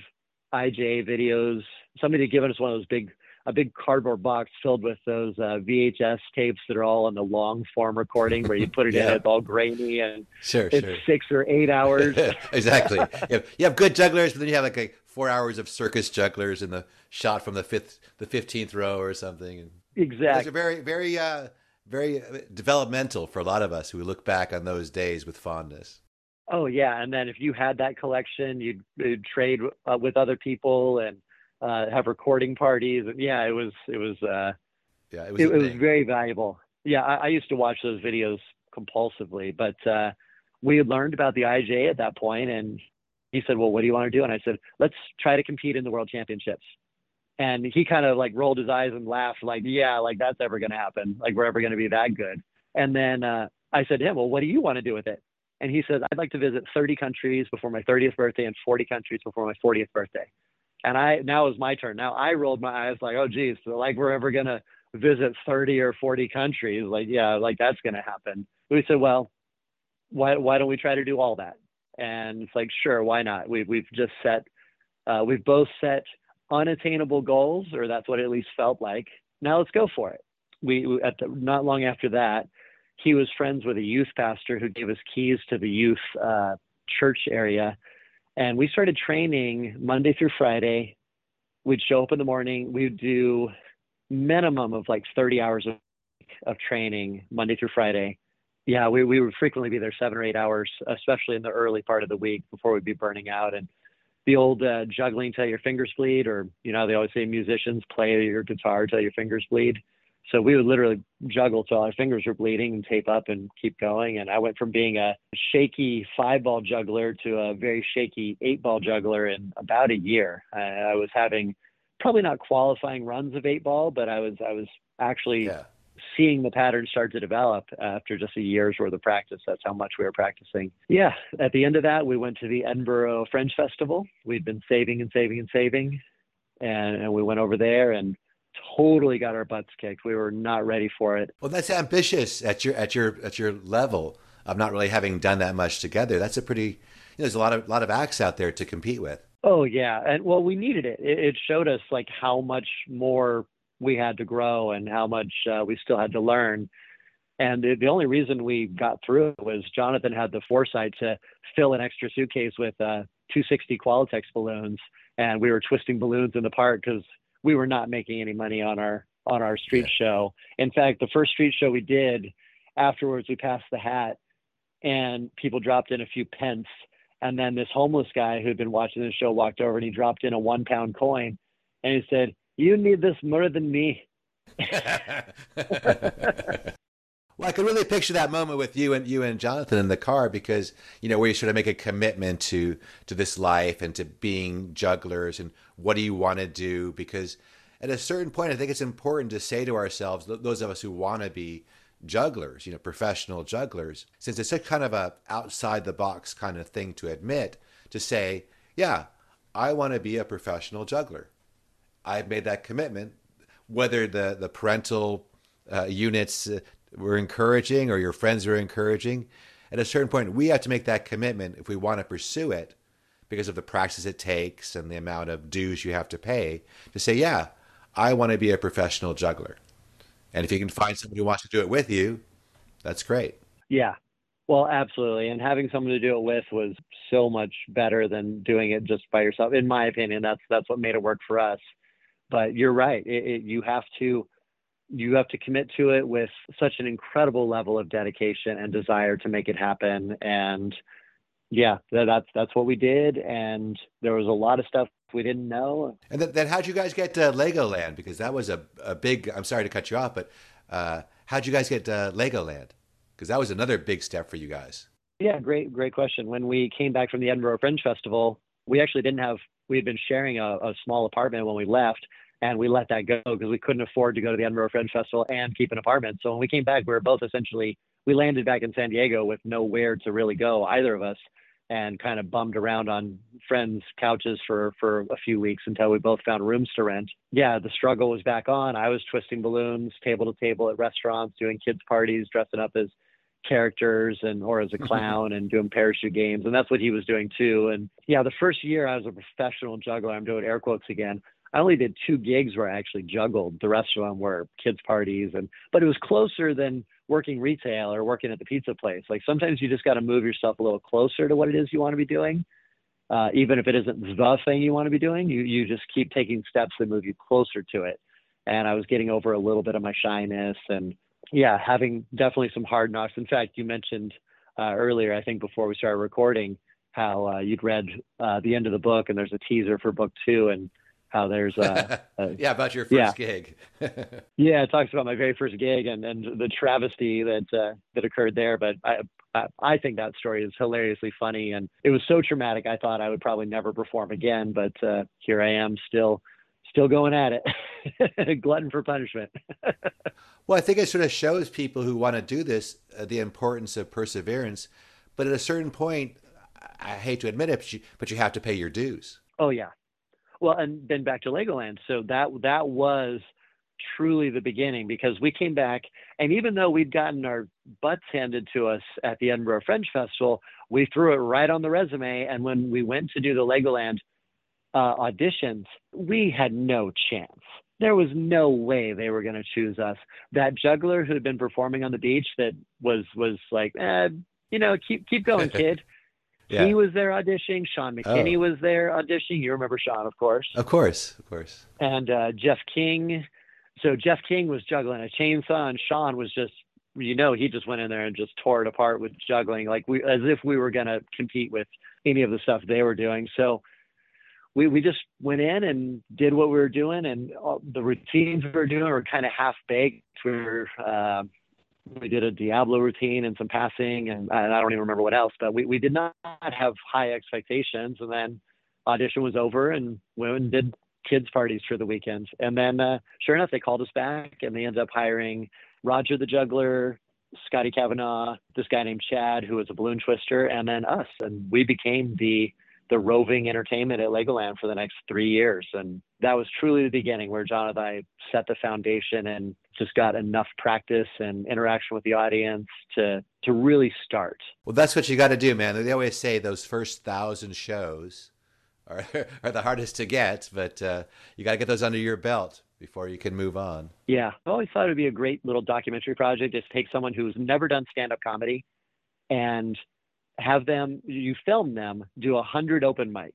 IJ videos. Somebody had given us one of those big, a big cardboard box filled with those uh, VHS tapes that are all on the long form recording where you put it yeah. in, it's all grainy and sure, it's sure. six or eight hours. <laughs> exactly. You have, you have, good jugglers, but then you have like, like four hours of circus jugglers in the shot from the fifth, the fifteenth row or something. Exactly. Those very, very, uh, very uh, developmental for a lot of us who look back on those days with fondness. Oh yeah, and then if you had that collection, you'd, you'd trade uh, with other people and uh, have recording parties. And yeah, it was it was uh, yeah it was, it, it was very valuable. Yeah, I, I, used to watch those videos compulsively, but uh, we had learned about the IJ at that point, and he said, "Well, what do you want to do?" And I said, "Let's try to compete in the World Championships." And he kind of like rolled his eyes and laughed, like, "Yeah, like that's ever going to happen. Like we're ever going to be that good." And then uh, I said to him, "Well, what do you want to do with it?" And he says, I'd like to visit 30 countries before my 30th birthday and 40 countries before my 40th birthday. And I now is my turn. Now I rolled my eyes like, oh geez, so like we're ever gonna visit 30 or 40 countries. Like, yeah, like that's gonna happen. We said, well, why why don't we try to do all that? And it's like, sure, why not? We've we've just set uh, we've both set unattainable goals, or that's what it at least felt like. Now let's go for it. We at the, not long after that, he was friends with a youth pastor who gave us keys to the youth uh, church area. And we started training Monday through Friday. We'd show up in the morning. We'd do minimum of like 30 hours of, of training Monday through Friday. Yeah, we, we would frequently be there seven or eight hours, especially in the early part of the week before we'd be burning out. And the old uh, juggling till your fingers bleed, or, you know, they always say musicians play your guitar till your fingers bleed So we would literally juggle till our fingers were bleeding and tape up and keep going. And I went from being a shaky five ball juggler to a very shaky eight ball juggler in about a year. I, I was having probably not qualifying runs of eight ball, but I was I was actually yeah. seeing the pattern start to develop after just a year's worth of practice. That's how much we were practicing. Yeah. At the end of that, we went to the Edinburgh Fringe Festival. We'd been saving and saving and saving, and, and we went over there and totally got our butts kicked. We were not ready for it. Well, that's ambitious at your at your at your level of not really having done that much together. That's a pretty. You know, there's a lot of lot of acts out there to compete with. Oh yeah, and well, we needed it. It, it showed us like how much more we had to grow and how much uh, we still had to learn. And the, the only reason we got through it was Jonathan had the foresight to fill an extra suitcase with uh, 260 Qualatex balloons, and we were twisting balloons in the park because we were not making any money on our on our street yeah. show. In fact, the first street show we did, afterwards we passed the hat, and people dropped in a few pence. And then this homeless guy who'd been watching the show walked over and he dropped in a one pound coin, and he said, "You need this more than me." <laughs> <laughs> Well, I could really picture that moment with you and you and Jonathan in the car because you know where you sort of make a commitment to to this life and to being jugglers and what do you want to do because at a certain point I think it's important to say to ourselves those of us who want to be jugglers, you know, professional jugglers, since it's a kind of a outside the box kind of thing to admit to say, yeah, I want to be a professional juggler. I've made that commitment whether the the parental uh, units uh, were encouraging or your friends were encouraging, at a certain point, we have to make that commitment if we want to pursue it because of the practice it takes and the amount of dues you have to pay to say, yeah, I want to be a professional juggler. And if you can find somebody who wants to do it with you, that's great. Yeah. Well, absolutely. And having someone to do it with was so much better than doing it just by yourself. In my opinion, that's that's what made it work for us. But you're right. It, it, you have to you have to commit to it with such an incredible level of dedication and desire to make it happen. And yeah that's that's what we did. And there was a lot of stuff we didn't know. And then, then how'd you guys get uh, legoland? Because that was a, a big i'm sorry to cut you off but uh, how'd you guys get uh, legoland? Because that was another big step for you guys. Yeah great great question. When we came back from the edinburgh fringe festival we actually didn't have we had been sharing a, a small apartment when we left and we let that go because we couldn't afford to go to the Edinburgh Fringe Festival and keep an apartment. So when we came back, we were both essentially we landed back in San Diego with nowhere to really go, either of us, and kind of bummed around on friends' couches for for a few weeks until we both found rooms to rent. Yeah, the struggle was back on. I was twisting balloons table to table at restaurants, doing kids parties, dressing up as characters and or as a <laughs> clown and doing parachute games and that's what he was doing too and yeah the first year i was a professional juggler i'm doing air quotes again I only did two gigs where I actually juggled. The rest of them were kids parties, and but it was closer than working retail or working at the pizza place. Like sometimes you just got to move yourself a little closer to what it is you want to be doing, uh, even if it isn't the thing you want to be doing. You you just keep taking steps that move you closer to it. And I was getting over a little bit of my shyness, and yeah, having definitely some hard knocks. In fact, you mentioned uh, earlier, I think before we started recording, how uh, you'd read uh, the end of the book, and there's a teaser for book two, and how there's a, <laughs> a yeah about your first yeah. gig. <laughs> yeah, it talks about my very first gig and, and the travesty that uh, that occurred there. But I, I I think that story is hilariously funny, and it was so traumatic. I thought I would probably never perform again, but uh, here I am, still still going at it. <laughs> Glutton for punishment. well, I think it sort of shows people who want to do this uh, the importance of perseverance. But at a certain point, I hate to admit it, but you, but you have to pay your dues. Oh yeah, well, and then back to Legoland. So that that was truly the beginning because we came back and even though we'd gotten our butts handed to us at the Edinburgh Fringe Festival, we threw it right on the resume. And when we went to do the Legoland uh, auditions, we had no chance. There was no way they were going to choose us. That juggler who had been performing on the beach that was was like, eh, you know, keep keep going, <laughs> kid. Yeah. He was there auditioning. Sean McKinney oh. was there auditioning. You remember Sean, of course. Of course, of course. And uh, Jeff King. So Jeff King was juggling a chainsaw, and Sean was just, you know, he just went in there and just tore it apart with juggling, like we, as if we were going to compete with any of the stuff they were doing. So we, we just went in and did what we were doing and all, the routines we were doing were kind of half baked. We were, uh, we did a Diablo routine and some passing and, and, I don't even remember what else, but we, we did not have high expectations. And then audition was over and went and did kids parties for the weekend. And then, uh, sure enough, they called us back and they ended up hiring Roger the juggler, Scotty Kavanaugh, this guy named Chad, who was a balloon twister, and then us. And we became the the roving entertainment at Legoland for the next three years. And that was truly the beginning where John and I set the foundation and just got enough practice and interaction with the audience to to really start. Well, that's what you got to do, man. They always say those first thousand shows are, <laughs> are the hardest to get, but uh, you got to get those under your belt before you can move on. Yeah, I always thought it would be a great little documentary project. Just take someone who's never done stand up comedy and have them you film them do a hundred open mics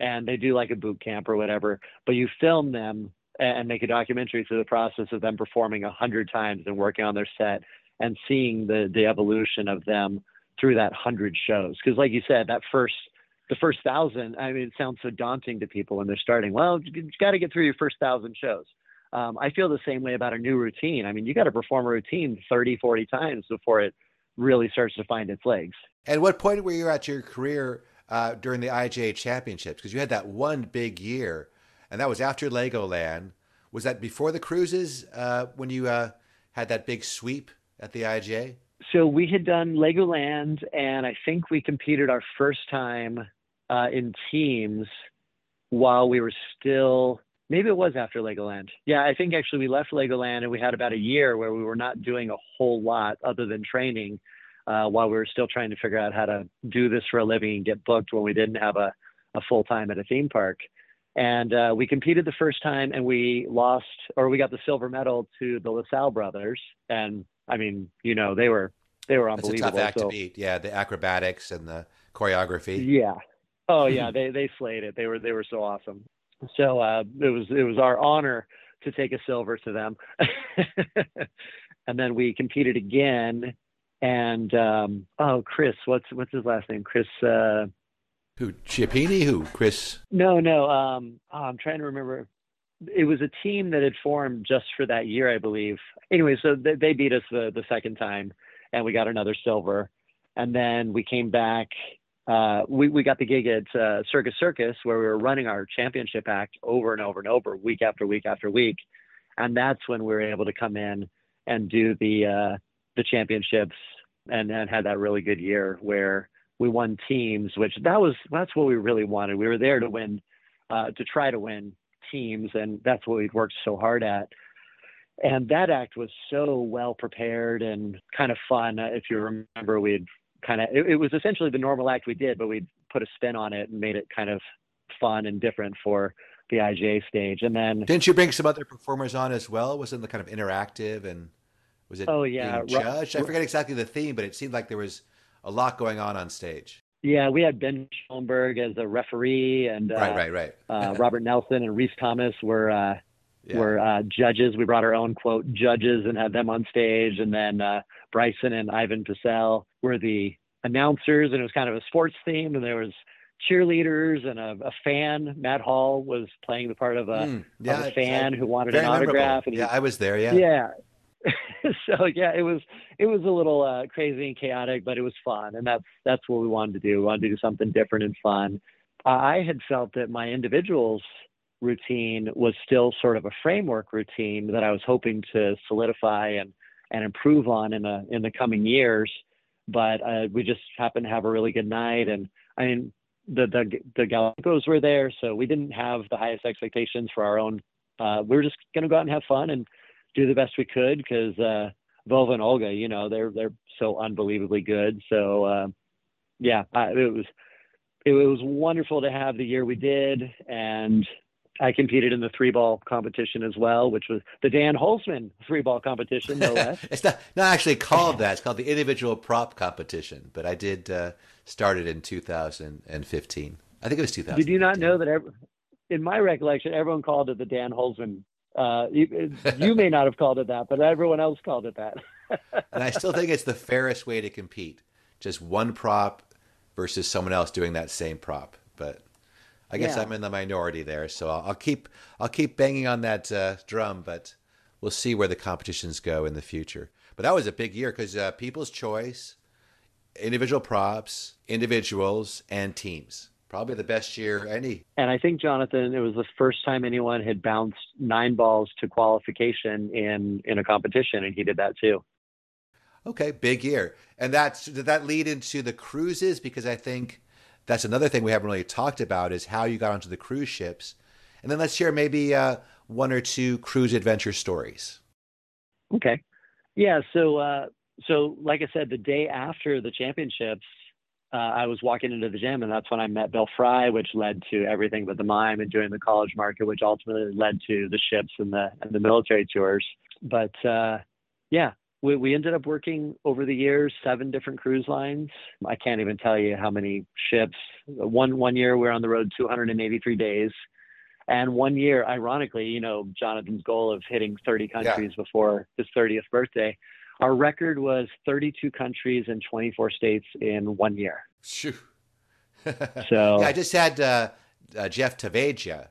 and they do like a boot camp or whatever but you film them and make a documentary through the process of them performing a hundred times and working on their set and seeing the the evolution of them through that hundred shows. Because like you said that first the first thousand i mean it sounds so daunting to people when they're starting well you got to get through your first thousand shows. Um, i feel the same way about a new routine. I mean you got to perform a routine 30 40 times before it really starts to find its legs. At what point were you at your career uh, during the IJA championships? Because you had that one big year, and that was after Legoland. Was that before the cruises uh, when you uh, had that big sweep at the IJA? So we had done Legoland, and I think we competed our first time uh, in teams while we were still. Maybe it was after Legoland. Yeah, I think actually we left Legoland and we had about a year where we were not doing a whole lot other than training uh, while we were still trying to figure out how to do this for a living and get booked when we didn't have a, a full time at a theme park. And uh, we competed the first time and we lost, or we got the silver medal to the LaSalle brothers. And I mean, you know, they were they were unbelievable. That's a tough act so, to beat. Yeah, the acrobatics and the choreography. Yeah. Oh yeah, <laughs> they they slayed it. They were they were so awesome. So uh, it was it was our honor to take a silver to them. <laughs> and then we competed again and um, oh, Chris, what's what's his last name? Chris. Uh, who Chiappini? Who Chris? No, no. Um, oh, I'm trying to remember. It was a team that had formed just for that year, I believe. Anyway, so they, they beat us the the second time, and we got another silver. And then we came back. Uh, we we got the gig at uh, Circus Circus where we were running our championship act over and over and over, week after week after week, and that's when we were able to come in and do the uh, the championships and, and had that really good year where we won teams, which that was that's what we really wanted. We were there to win, uh, to try to win teams, and that's what we'd worked so hard at. And that act was so well prepared and kind of fun. If you remember, we'd kind of it, it was essentially the normal act we did, but we'd put a spin on it and made it kind of fun and different for the IJA stage. And then didn't you bring some other performers on as well? Was it the kind of interactive and was it? Oh yeah, judged. I forget exactly the theme, but it seemed like there was a lot going on on stage. Yeah, we had Ben Schoenberg as a referee, and uh, right, right, right. uh, <laughs> Robert Nelson and Reese Thomas were uh, yeah. were uh, judges. We brought our own quote judges and had them on stage, and then uh, Bryson and Ivan Pecel were the announcers, and it was kind of a sports theme, and there was cheerleaders and a, a, fan. Matt Hall was playing the part of a, mm, yeah, of a fan who wanted an autograph. And yeah, I was there. Yeah, yeah, <laughs> so yeah, it was it was a little uh, crazy and chaotic, but it was fun, and that's that's what we wanted to do. We wanted to do something different and fun. I had felt that my individuals routine was still sort of a framework routine that I was hoping to solidify and and improve on in the in the coming years. But uh, we just happened to have a really good night, and I mean the the the Gallegos were there, so we didn't have the highest expectations for our own. Uh, we were just going to go out and have fun and do the best we could because uh, Vova and Olga, you know, they're they're so unbelievably good. So uh, yeah, I, it was it was wonderful to have the year we did, and I competed in the three ball competition as well, which was the Dan Holzman three ball competition, no less. <laughs> it's not not actually called that. It's called the individual prop competition. But I did uh, start it in 2015. I think it was 2000. Did you not know that? Every, in my recollection, everyone called it the Dan Holzman uh, you, <laughs> you may not have called it that, but everyone else called it that. <laughs> and I still think it's the fairest way to compete. Just one prop versus someone else doing that same prop. But I guess Yeah. I'm in the minority there, so I'll, I'll keep I'll keep banging on that uh, drum, but we'll see where the competitions go in the future. But that was a big year because uh, People's Choice, individual props, individuals, and teams. Probably the best year any. And I think Jonathan, it was the first time anyone had bounced nine balls to qualification in in a competition, and he did that too. Okay, big year, and that's did that lead into the cruises? Because I think that's another thing we haven't really talked about is how you got onto the cruise ships, and then let's share maybe uh, one or two cruise adventure stories. Okay. Yeah. So, uh, so like I said, the day after the championships, uh, I was walking into the gym, and that's when I met Bill Fry, which led to everything but the mime and doing the college market, which ultimately led to the ships and the and the military tours. But uh, yeah, we we ended up working over the years seven different cruise lines. I can't even tell you how many ships. One one year we were on the road 283 days. And one year, ironically, you know, Jonathan's goal of hitting 30 countries before his 30th birthday, our record was 32 countries and 24 states in one year. Shoo. <laughs> So yeah, I just had uh, uh, Jeff Taveja,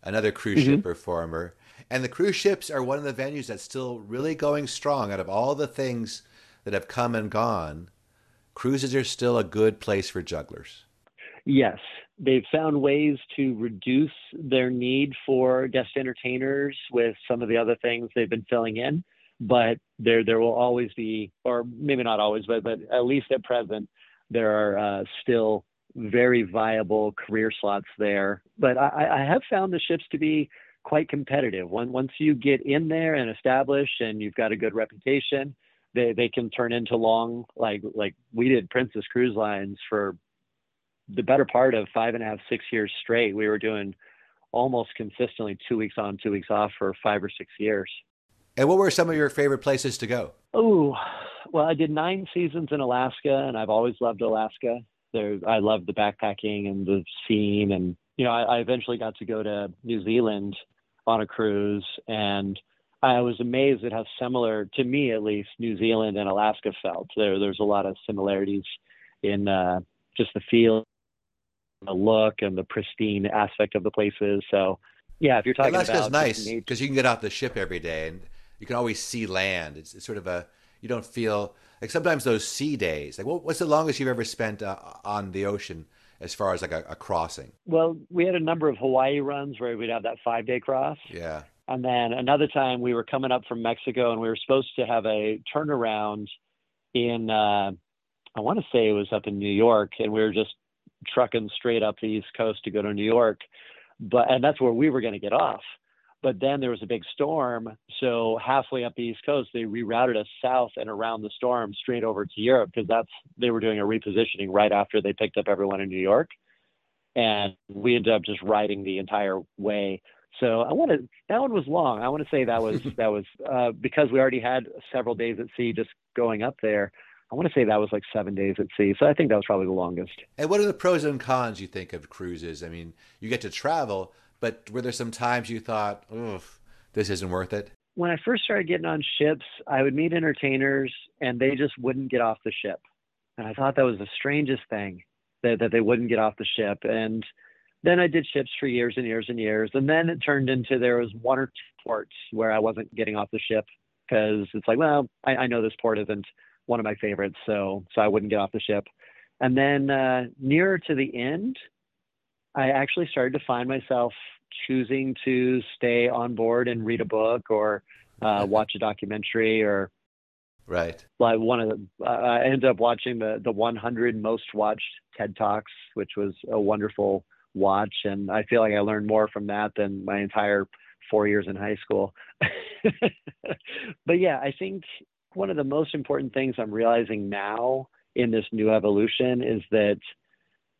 another cruise ship performer, and the cruise ships are one of the venues that's still really going strong. Out of all the things that have come and gone, cruises are still a good place for jugglers. Yes, they've found ways to reduce their need for guest entertainers with some of the other things they've been filling in. But there, there will always be, or maybe not always, but but at least at present, there are uh, still very viable career slots there. But I, I have found the ships to be quite competitive. When, once you get in there and establish, and you've got a good reputation, they they can turn into long like like we did Princess Cruise Lines for the better part of five and a half, six years straight. We were doing almost consistently two weeks on, two weeks off for five or six years. And what were some of your favorite places to go? Oh, well, I did nine seasons in Alaska, and I've always loved Alaska. There, I love the backpacking and the scene, and you know, I, I eventually got to go to New Zealand on a cruise, and I was amazed at how similar, to me at least, New Zealand and Alaska felt. There, there's a lot of similarities in uh, just the feel, the look, and the pristine aspect of the places. So, yeah, if you're talking Alaska's about nice because you can get off the ship every day and you can always see land. It's, it's sort of a you don't feel like sometimes those sea days. Like, what, what's the longest you've ever spent uh, on the ocean as far as like a, a crossing? Well, we had a number of Hawaii runs where we'd have that five day cross. Yeah. And then another time we were coming up from Mexico and we were supposed to have a turnaround in, uh, I want to say it was up in New York, and we were just trucking straight up the East Coast to go to New York. But, and that's where we were going to get off. But then there was a big storm. So halfway up the East Coast, they rerouted us south and around the storm straight over to Europe because that's, they were doing a repositioning right after they picked up everyone in New York. And we ended up just riding the entire way. So I want to. That one was long. I want to say that was <laughs> that was uh, because we already had several days at sea just going up there. I want to say that was like seven days at sea. So I think that was probably the longest. And what are the pros and cons you think of cruises? I mean, you get to travel, but were there some times you thought, "Ugh, this isn't worth it"? When I first started getting on ships, I would meet entertainers and they just wouldn't get off the ship, and I thought that was the strangest thing that that they wouldn't get off the ship. And then I did ships for years and years and years, and then it turned into there was one or two ports where I wasn't getting off the ship because it's like, well, I, I know this port isn't one of my favorites, so so I wouldn't get off the ship. And then uh, nearer to the end, I actually started to find myself choosing to stay on board and read a book or uh, <laughs> watch a documentary or Right. like one of the. Uh, I ended up watching the the 100 most watched TED talks, which was a wonderful watch, and I feel like I learned more from that than my entire four years in high school. <laughs> but yeah, I think one of the most important things I'm realizing now in this new evolution is that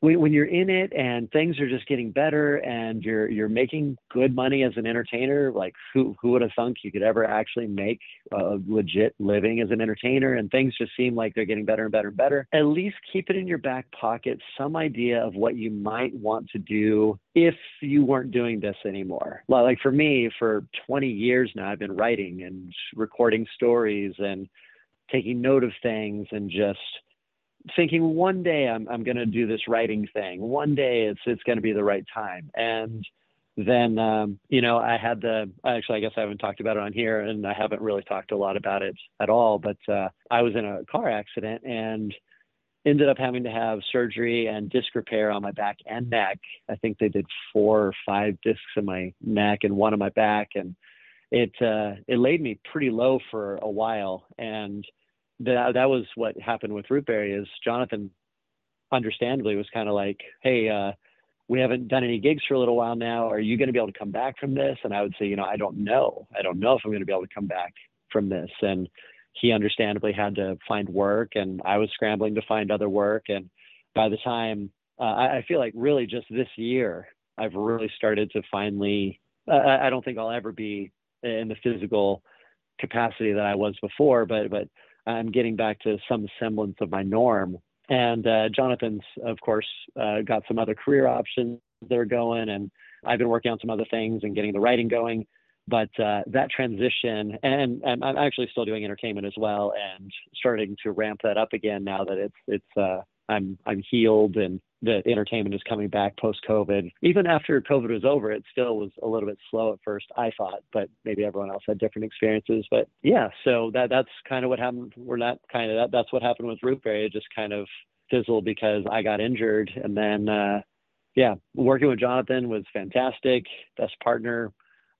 when, when you're in it and things are just getting better and you're you're making good money as an entertainer, like who who would have thunk you could ever actually make a legit living as an entertainer? And things just seem like they're getting better and better and better. At least keep it in your back pocket, some idea of what you might want to do if you weren't doing this anymore. Like for me, for 20 years now, I've been writing and recording stories and taking note of things and just thinking one day I'm I'm going to do this writing thing. One day it's it's going to be the right time. And then um, you know I had the actually I guess I haven't talked about it on here, and I haven't really talked a lot about it at all. But uh, I was in a car accident and ended up having to have surgery and disc repair on my back and neck. I think they did four or five discs in my neck and one on my back, and it uh, it laid me pretty low for a while. And that that was what happened with Rootberry. Is Jonathan, understandably, was kind of like, hey. Uh, we haven't done any gigs for a little while now. Are you going to be able to come back from this? And I would say, you know, I don't know. I don't know if I'm going to be able to come back from this. And he understandably had to find work, and I was scrambling to find other work. And by the time uh, I, I feel like really just this year, I've really started to finally. Uh, I don't think I'll ever be in the physical capacity that I was before, but but I'm getting back to some semblance of my norm. And uh, Jonathan's, of course, uh, got some other career options that are going, and I've been working on some other things and getting the writing going but uh, that transition and, and, i'm actually still doing entertainment as well and starting to ramp that up again now that it's it's uh, i'm i'm healed and the entertainment is coming back post covid even after covid was over it still was a little bit slow at first i thought but maybe everyone else had different experiences. But yeah so that that's kind of what happened. We're not kind of that, that's what happened with rootberry it just kind of fizzled because i got injured. And then uh yeah working with jonathan was fantastic. Best partner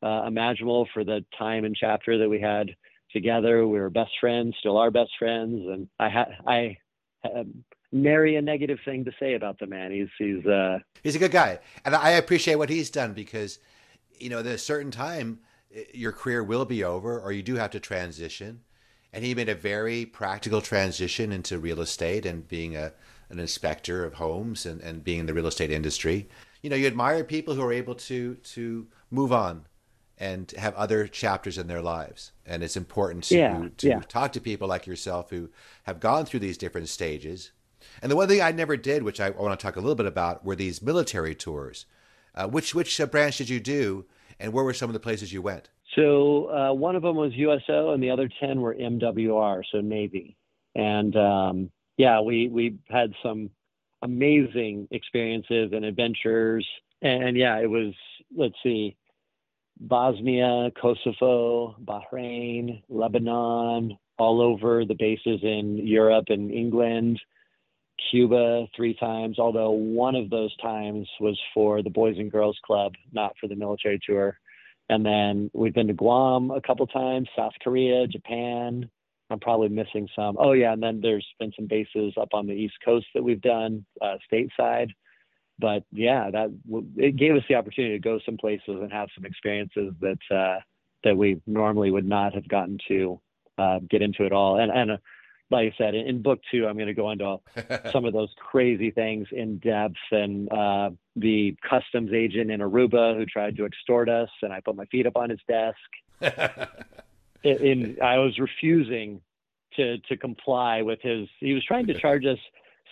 uh, imaginable for the time and chapter that we had together. We were best friends, still are best friends, and I had I had nary a negative thing to say about the man. He's he's uh he's a good guy, and I appreciate what he's done because you know there's a certain time eh, your career will be over, or you do have to transition. And he made a very practical transition into real estate and being a an inspector of homes and, and being in the real estate industry. You know, you admire people who are able to to move on and have other chapters in their lives. And it's important to, yeah, to yeah. talk to people like yourself who have gone through these different stages. And the one thing I never did, which I want to talk a little bit about, were these military tours. Uh, which which uh, branch did you do, and where were some of the places you went? So uh, one of them was USO, and the other ten were MWR, so Navy. And um, yeah, we we had some amazing experiences and adventures. And yeah, it was let's see, Bosnia, Kosovo, Bahrain, Lebanon, all over the bases in Europe and England, Cuba three times, although one of those times was for the Boys and Girls Club, not for the military tour. And then we've been to Guam a couple times, South Korea, Japan. I'm probably missing some. Oh, yeah. And then there's been some bases up on the East Coast that we've done uh, stateside but yeah, that it gave us the opportunity to go some places and have some experiences that uh, that we normally would not have gotten to uh, get into at all. And and like I said, in, in, book two, I'm going to go into <laughs> some of those crazy things in depth and uh, the customs agent in Aruba who tried to extort us, and I put my feet up on his desk. <laughs> in, in I was refusing to to comply with his. He was trying to charge us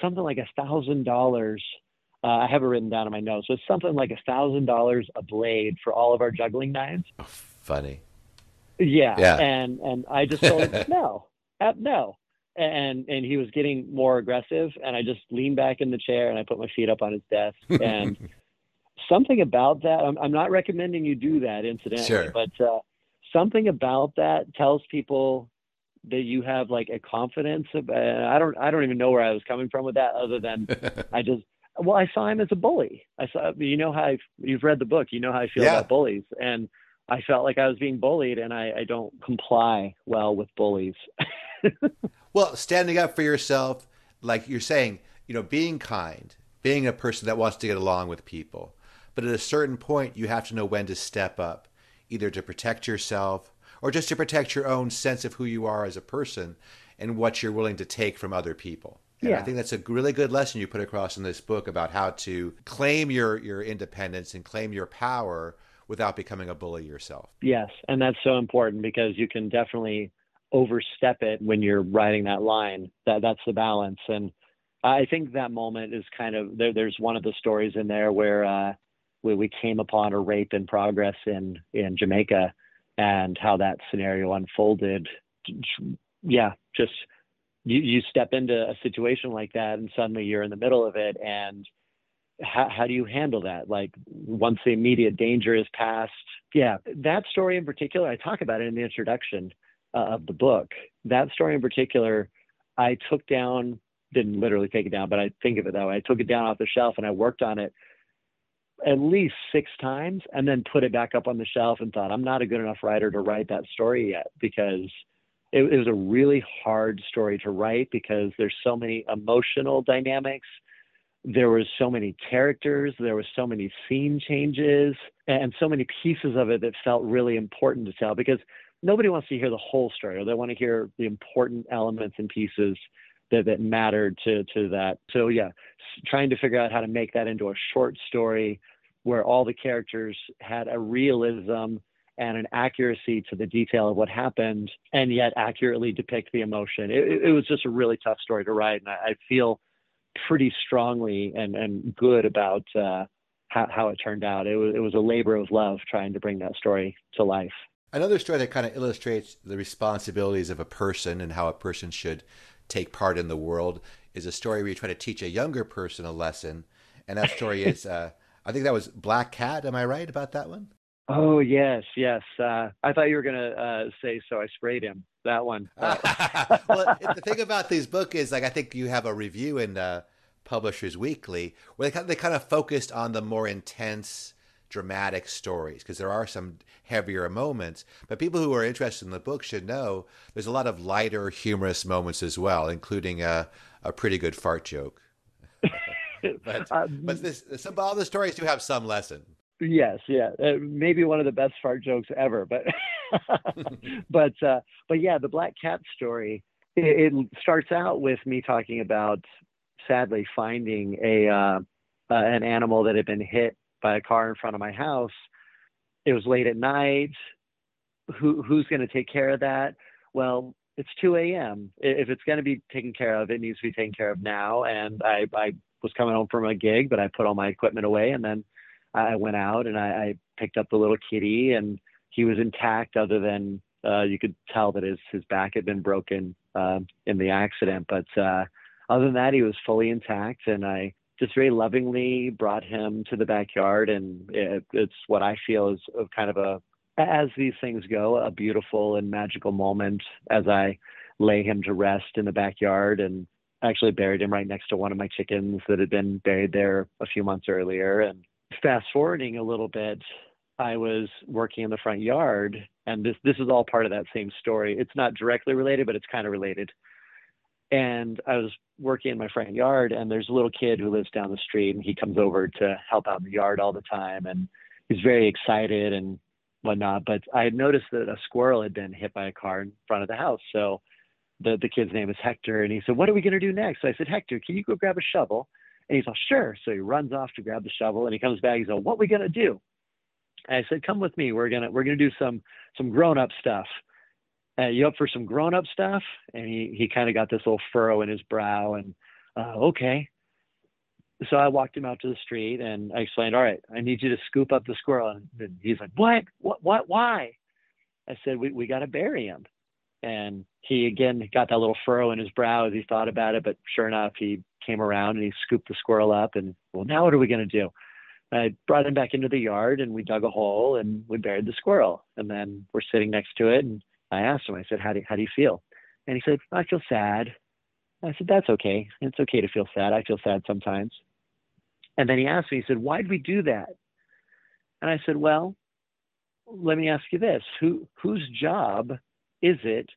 something like a thousand dollars uh, I have it written down in my notes. So it's something like a thousand dollars a blade for all of our juggling knives. Oh, funny. Yeah. yeah. And and I just told him <laughs> no, uh, no. And and he was getting more aggressive, and I just leaned back in the chair and I put my feet up on his desk. <laughs> And something about that, I'm, I'm not recommending you do that incidentally, sure. but uh, something about that tells people that you have like a confidence. About, I don't I don't even know where I was coming from with that, other than <laughs> I just well, I saw him as a bully. I saw, you know how I, you've read the book, you know how I feel yeah. about bullies, and I felt like I was being bullied, and I, I don't comply well with bullies. <laughs> well, standing up for yourself, like you're saying, you know, being kind, being a person that wants to get along with people, but at a certain point, you have to know when to step up, either to protect yourself or just to protect your own sense of who you are as a person and what you're willing to take from other people. And yeah. I think that's a really good lesson you put across in this book about how to claim your, your independence and claim your power without becoming a bully yourself. Yes, and that's so important because you can definitely overstep it when you're writing that line. That that's the balance, and I think that moment is kind of there. There's one of the stories in there where uh, we, we came upon a rape in progress in in Jamaica, and how that scenario unfolded. Yeah, just you, you step into a situation like that and suddenly you're in the middle of it and how, how do you handle that like once the immediate danger is past yeah that story in particular i talk about it in the introduction uh, of the book. That story in particular i took down didn't literally take it down but i think of it that way. I took it down off the shelf and i worked on it at least six times and then put it back up on the shelf and thought i'm not a good enough writer to write that story yet because it, it was a really hard story to write because there's so many emotional dynamics. There was so many characters. There was so many scene changes and so many pieces of it that felt really important to tell because nobody wants to hear the whole story or they want to hear the important elements and pieces that, that mattered to, to that so yeah trying to figure out how to make that into a short story where all the characters had a realism and an accuracy to the detail of what happened and yet accurately depict the emotion it, it was just a really tough story to write and I, I feel pretty strongly and, and good about uh, how, how it turned out. It was, it was a labor of love trying to bring that story to life. Another story that kind of illustrates the responsibilities of a person and how a person should take part in the world is a story where you try to teach a younger person a lesson. And that story is, <laughs> uh, I think that was Black Cat. Am I right about that one? Oh yes, yes. Uh, I thought you were gonna uh, say so. I sprayed him. That one. <laughs> well, the thing <laughs> about these book is, like, I think you have a review in uh, Publishers Weekly where they kind of, they kind of focused on the more intense, dramatic stories because there are some heavier moments. But people who are interested in the book should know there's a lot of lighter, humorous moments as well, including a a pretty good fart joke. <laughs> but um, but this some all the stories do have some lesson. Yes, yeah, uh, maybe one of the best fart jokes ever. But <laughs> <laughs> but uh, but yeah, the black cat story. It, it, starts out with me talking about sadly finding a uh, uh, an animal that had been hit by a car in front of my house. It was late at night. Who who's going to take care of that? Well, it's 2 a.m. If it's going to be taken care of, it needs to be taken care of now. And I I was coming home from a gig, but I put all my equipment away and then I went out and I, I picked up the little kitty and he was intact other than uh, you could tell that his, his back had been broken uh, in the accident. But uh, other than that, he was fully intact. And I just very lovingly brought him to the backyard. And it, it's what I feel is kind of a, as these things go, a beautiful and magical moment as I lay him to rest in the backyard and actually buried him right next to one of my chickens that had been buried there a few months earlier. And fast forwarding a little bit, I was working in the front yard, and this this is all part of that same story. It's not directly related, but it's kind of related. And I was working in my front yard, and there's a little kid who lives down the street, and he comes over to help out in the yard all the time, and he's very excited and whatnot. But I had noticed that a squirrel had been hit by a car in front of the house, so the the kid's name is Hector, and he said, "What are we gonna do next?" So I said, "Hector, can you go grab a shovel?" And he's all, sure. So he runs off to grab the shovel and he comes back. He's all, what we to do? And I said, come with me. We're to, we're to do some, some grown up stuff. Uh, you up for some grown up stuff? And he, he kind of got this little furrow in his brow and, uh, okay. So I walked him out to the street and I explained, all right, I need you to scoop up the squirrel. And he's like, what, what, what, why? I said, we, we got to bury him. And he again got that little furrow in his brow as he thought about it. But sure enough, he came around and he scooped the squirrel up. And well, now what are we going to do? I brought him back into the yard and we dug a hole and we buried the squirrel. And then we're sitting next to it. And I asked him, I said, how do, how do you feel? And he said, I feel sad. I said, that's okay. It's okay to feel sad. I feel sad sometimes. And then he asked me, he said, why did we do that? And I said, well, let me ask you this. Who, whose job is it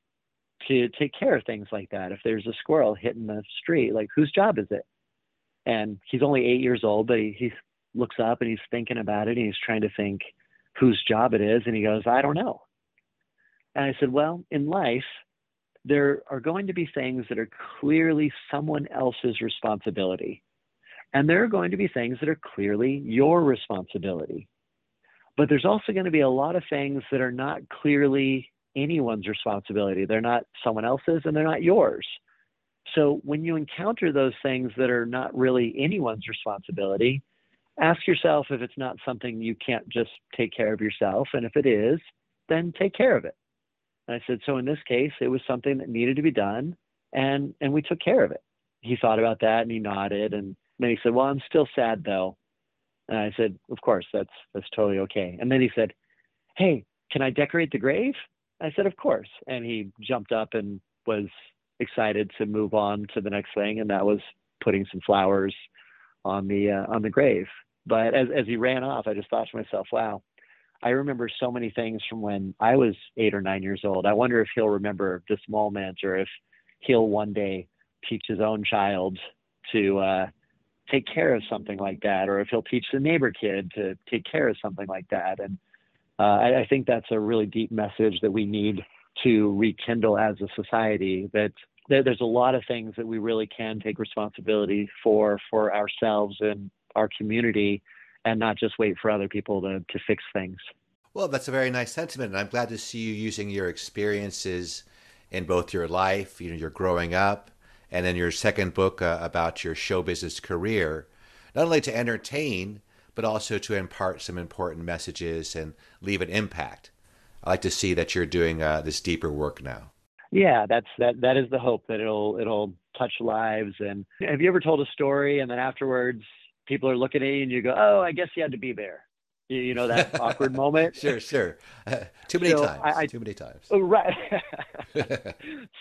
to take care of things like that? If there's a squirrel hitting the street, like whose job is it? And he's only eight years old, but he, he looks up and he's thinking about it and he's trying to think whose job it is. And he goes, I don't know. And I said, Well, in life, there are going to be things that are clearly someone else's responsibility. And there are going to be things that are clearly your responsibility. But there's also going to be a lot of things that are not clearly anyone's responsibility. They're not someone else's and they're not yours. So when you encounter those things that are not really anyone's responsibility, ask yourself if it's not something you can't just take care of yourself. And if it is, then take care of it. And I said, so in this case, it was something that needed to be done. and and we took care of it. He thought about that and he nodded, and then he said, "Well, I'm still sad though." And I said, "Of course, that's that's totally okay." And then he said, "Hey, can I decorate the grave?" I said, "Of course." And he jumped up and was excited to move on to the next thing, and that was putting some flowers on the uh, on the grave. But as as he ran off, I just thought to myself, "Wow." I remember so many things from when I was eight or nine years old. I wonder if he'll remember this moment or if he'll one day teach his own child to uh, take care of something like that, or if he'll teach the neighbor kid to take care of something like that. And uh, I, I think that's a really deep message that we need to rekindle as a society. That there, there's a lot of things that we really can take responsibility for for ourselves and our community, and not just wait for other people to to fix things. Well, that's a very nice sentiment, and I'm glad to see you using your experiences in both your life, you know, your growing up, and then your second book uh, about your show business career, not only to entertain, but also to impart some important messages and leave an impact. I like to see that you're doing uh, this deeper work now. Yeah, that's that. That is the hope that it'll it'll touch lives. And have you ever told a story and then afterwards people are looking at you and you go, "Oh, I guess you had to be there." You, you know that awkward <laughs> moment. Sure, sure. Uh, <laughs> too many so times. I, I, too many times. Oh, right. <laughs>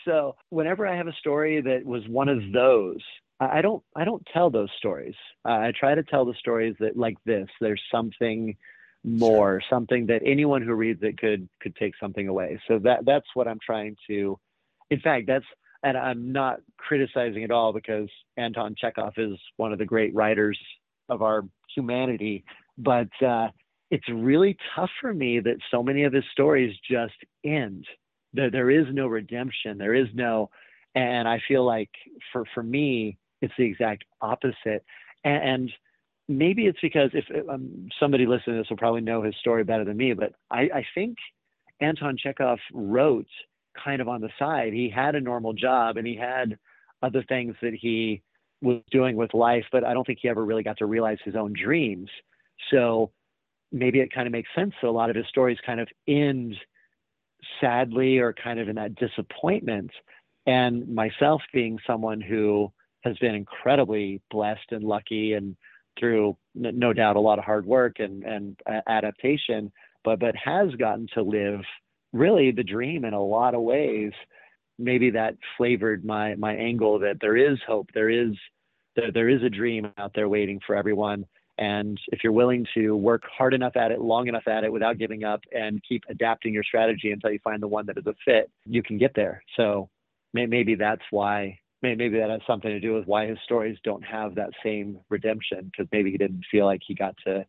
so whenever I have a story that was one of those, I don't I don't tell those stories. Uh, I try to tell the stories that like this. There's something more, sure. something that anyone who reads it could could take something away. So that that's what I'm trying to. In fact, that's and I'm not criticizing at all because Anton Chekhov is one of the great writers of our humanity. But uh, it's really tough for me that so many of his stories just end. There, there is no redemption. There is no, and I feel like for for me, it's the exact opposite. And, and maybe it's because if um, somebody listening to this will probably know his story better than me, but I, I think Anton Chekhov wrote kind of on the side. He had a normal job and he had other things that he was doing with life, but I don't think he ever really got to realize his own dreams. So maybe it kind of makes sense that a lot of his stories kind of end sadly or kind of in that disappointment. And myself being someone who has been incredibly blessed and lucky and through no doubt a lot of hard work and, and adaptation, but but has gotten to live really the dream in a lot of ways. Maybe that flavored my my angle that there is hope, there is there, there is a dream out there waiting for everyone. And if you're willing to work hard enough at it, long enough at it without giving up and keep adapting your strategy until you find the one that is a fit, you can get there. So maybe that's why maybe that has something to do with why his stories don't have that same redemption because maybe he didn't feel like he got to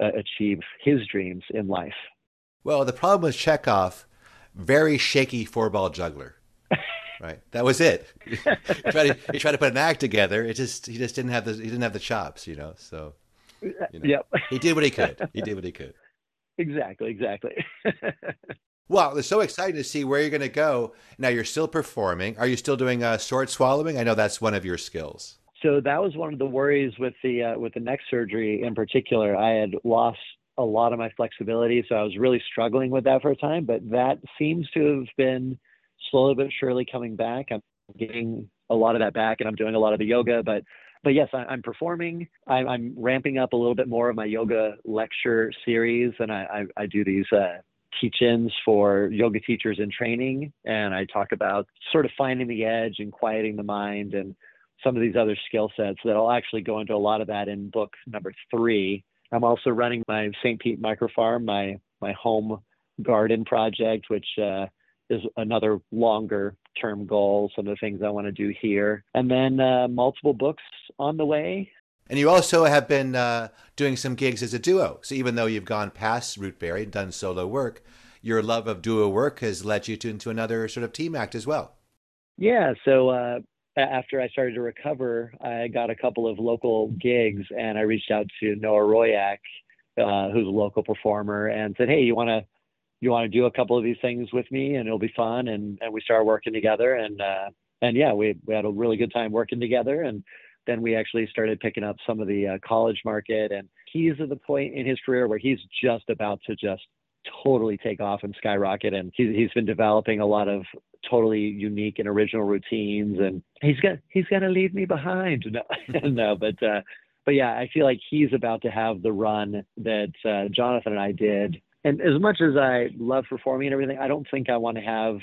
uh, achieve his dreams in life. Well, the problem with Chekhov, very shaky four ball juggler. <laughs> right, that was it. he, tried to, he tried to put an act together. It just he just didn't have the he didn't have the chops, you know. So, you know, yep, he did what he could. He did what he could. <laughs> Exactly, exactly. <laughs> Well, it's so exciting to see where you're going to go. Now you're still performing. Are you still doing uh, sword swallowing? I know that's one of your skills. So that was one of the worries with the uh, with the neck surgery in particular. I had lost a lot of my flexibility, so I was really struggling with that for a time. But that seems to have been slowly but surely coming back. I'm getting a lot of that back, and I'm doing a lot of the yoga. But but yes, I, am performing. I, I'm, ramping up a little bit more of my yoga lecture series, and I, I, I do these uh, teach-ins for yoga teachers in training and i talk about sort of finding the edge and quieting the mind and some of these other skill sets that i'll actually go into a lot of that in book number three i'm also running my st pete microfarm my my home garden project which uh, is another longer term goal some of the things i want to do here and then uh, multiple books on the way and you also have been uh, doing some gigs as a duo. So even though you've gone past Rootberry and done solo work, your love of duo work has led you to, into another sort of team act as well. Yeah. So uh, after I started to recover, I got a couple of local gigs, and I reached out to Noah Royak, uh, who's a local performer, and said, "Hey, you want to you want to do a couple of these things with me, and it'll be fun." And and we started working together, and uh, and yeah, we we had a really good time working together, and then we actually started picking up some of the uh, college market. And he's at the point in his career where he's just about to just totally take off and skyrocket. And he's, he's been developing a lot of totally unique and original routines and he's got he's got to leave me behind. No, <laughs> no but uh but yeah i feel like he's about to have the run that uh, jonathan and i did. And as much as i love performing and everything i don't think i want to have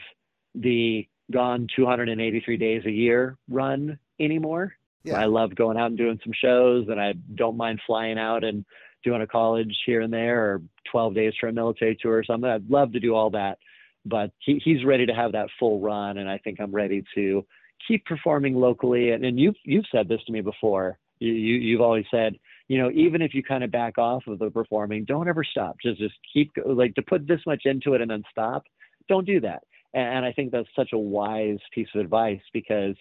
the gone 283 days a year run anymore. Yeah. i love going out and doing some shows and i don't mind flying out and doing a college here and there or 12 days for a military tour or something. I'd love to do all that but he, he's ready to have that full run, and I think I'm ready to keep performing locally. And, and you've you've said this to me before. You, you you've always said, you know, even if you kind of back off of the performing, don't ever stop. Just just keep like to put this much into it and then stop. Don't do that. And I think that's such a wise piece of advice because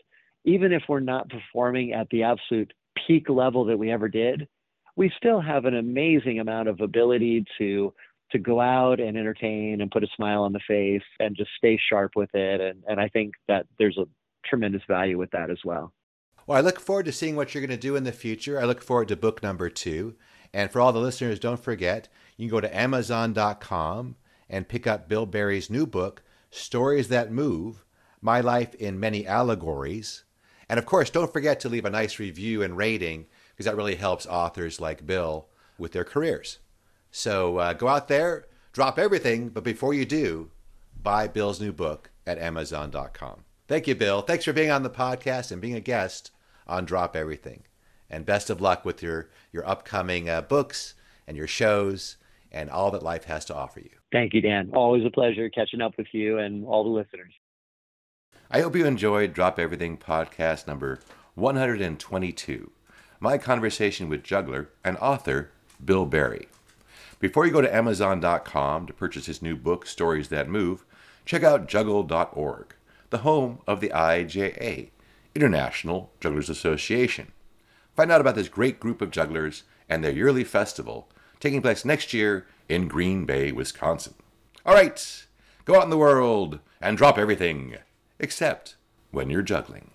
even if we're not performing at the absolute peak level that we ever did, we still have an amazing amount of ability to to go out and entertain and put a smile on the face and just stay sharp with it. And, and I think that there's a tremendous value with that as well. Well, I look forward to seeing what you're going to do in the future. I look forward to book number two. And for all the listeners, don't forget, you can go to Amazon.com and pick up Bill Berry's new book, Stories That Move My Life in Many Allegories. And of course, don't forget to leave a nice review and rating because that really helps authors like Bill with their careers. So uh, go out there, drop everything, but before you do, buy Bill's new book at Amazon.com. Thank you, Bill. Thanks for being on the podcast and being a guest on Drop Everything. And best of luck with your, your upcoming uh, books and your shows and all that life has to offer you. Thank you, Dan. Always a pleasure catching up with you and all the listeners. I hope you enjoyed Drop Everything podcast number 122, my conversation with juggler and author Bill Berry. Before you go to Amazon.com to purchase his new book, Stories That Move, check out juggle.org, the home of the IJA, International Jugglers Association. Find out about this great group of jugglers and their yearly festival taking place next year in Green Bay, Wisconsin. All right, go out in the world and drop everything, except when you're juggling.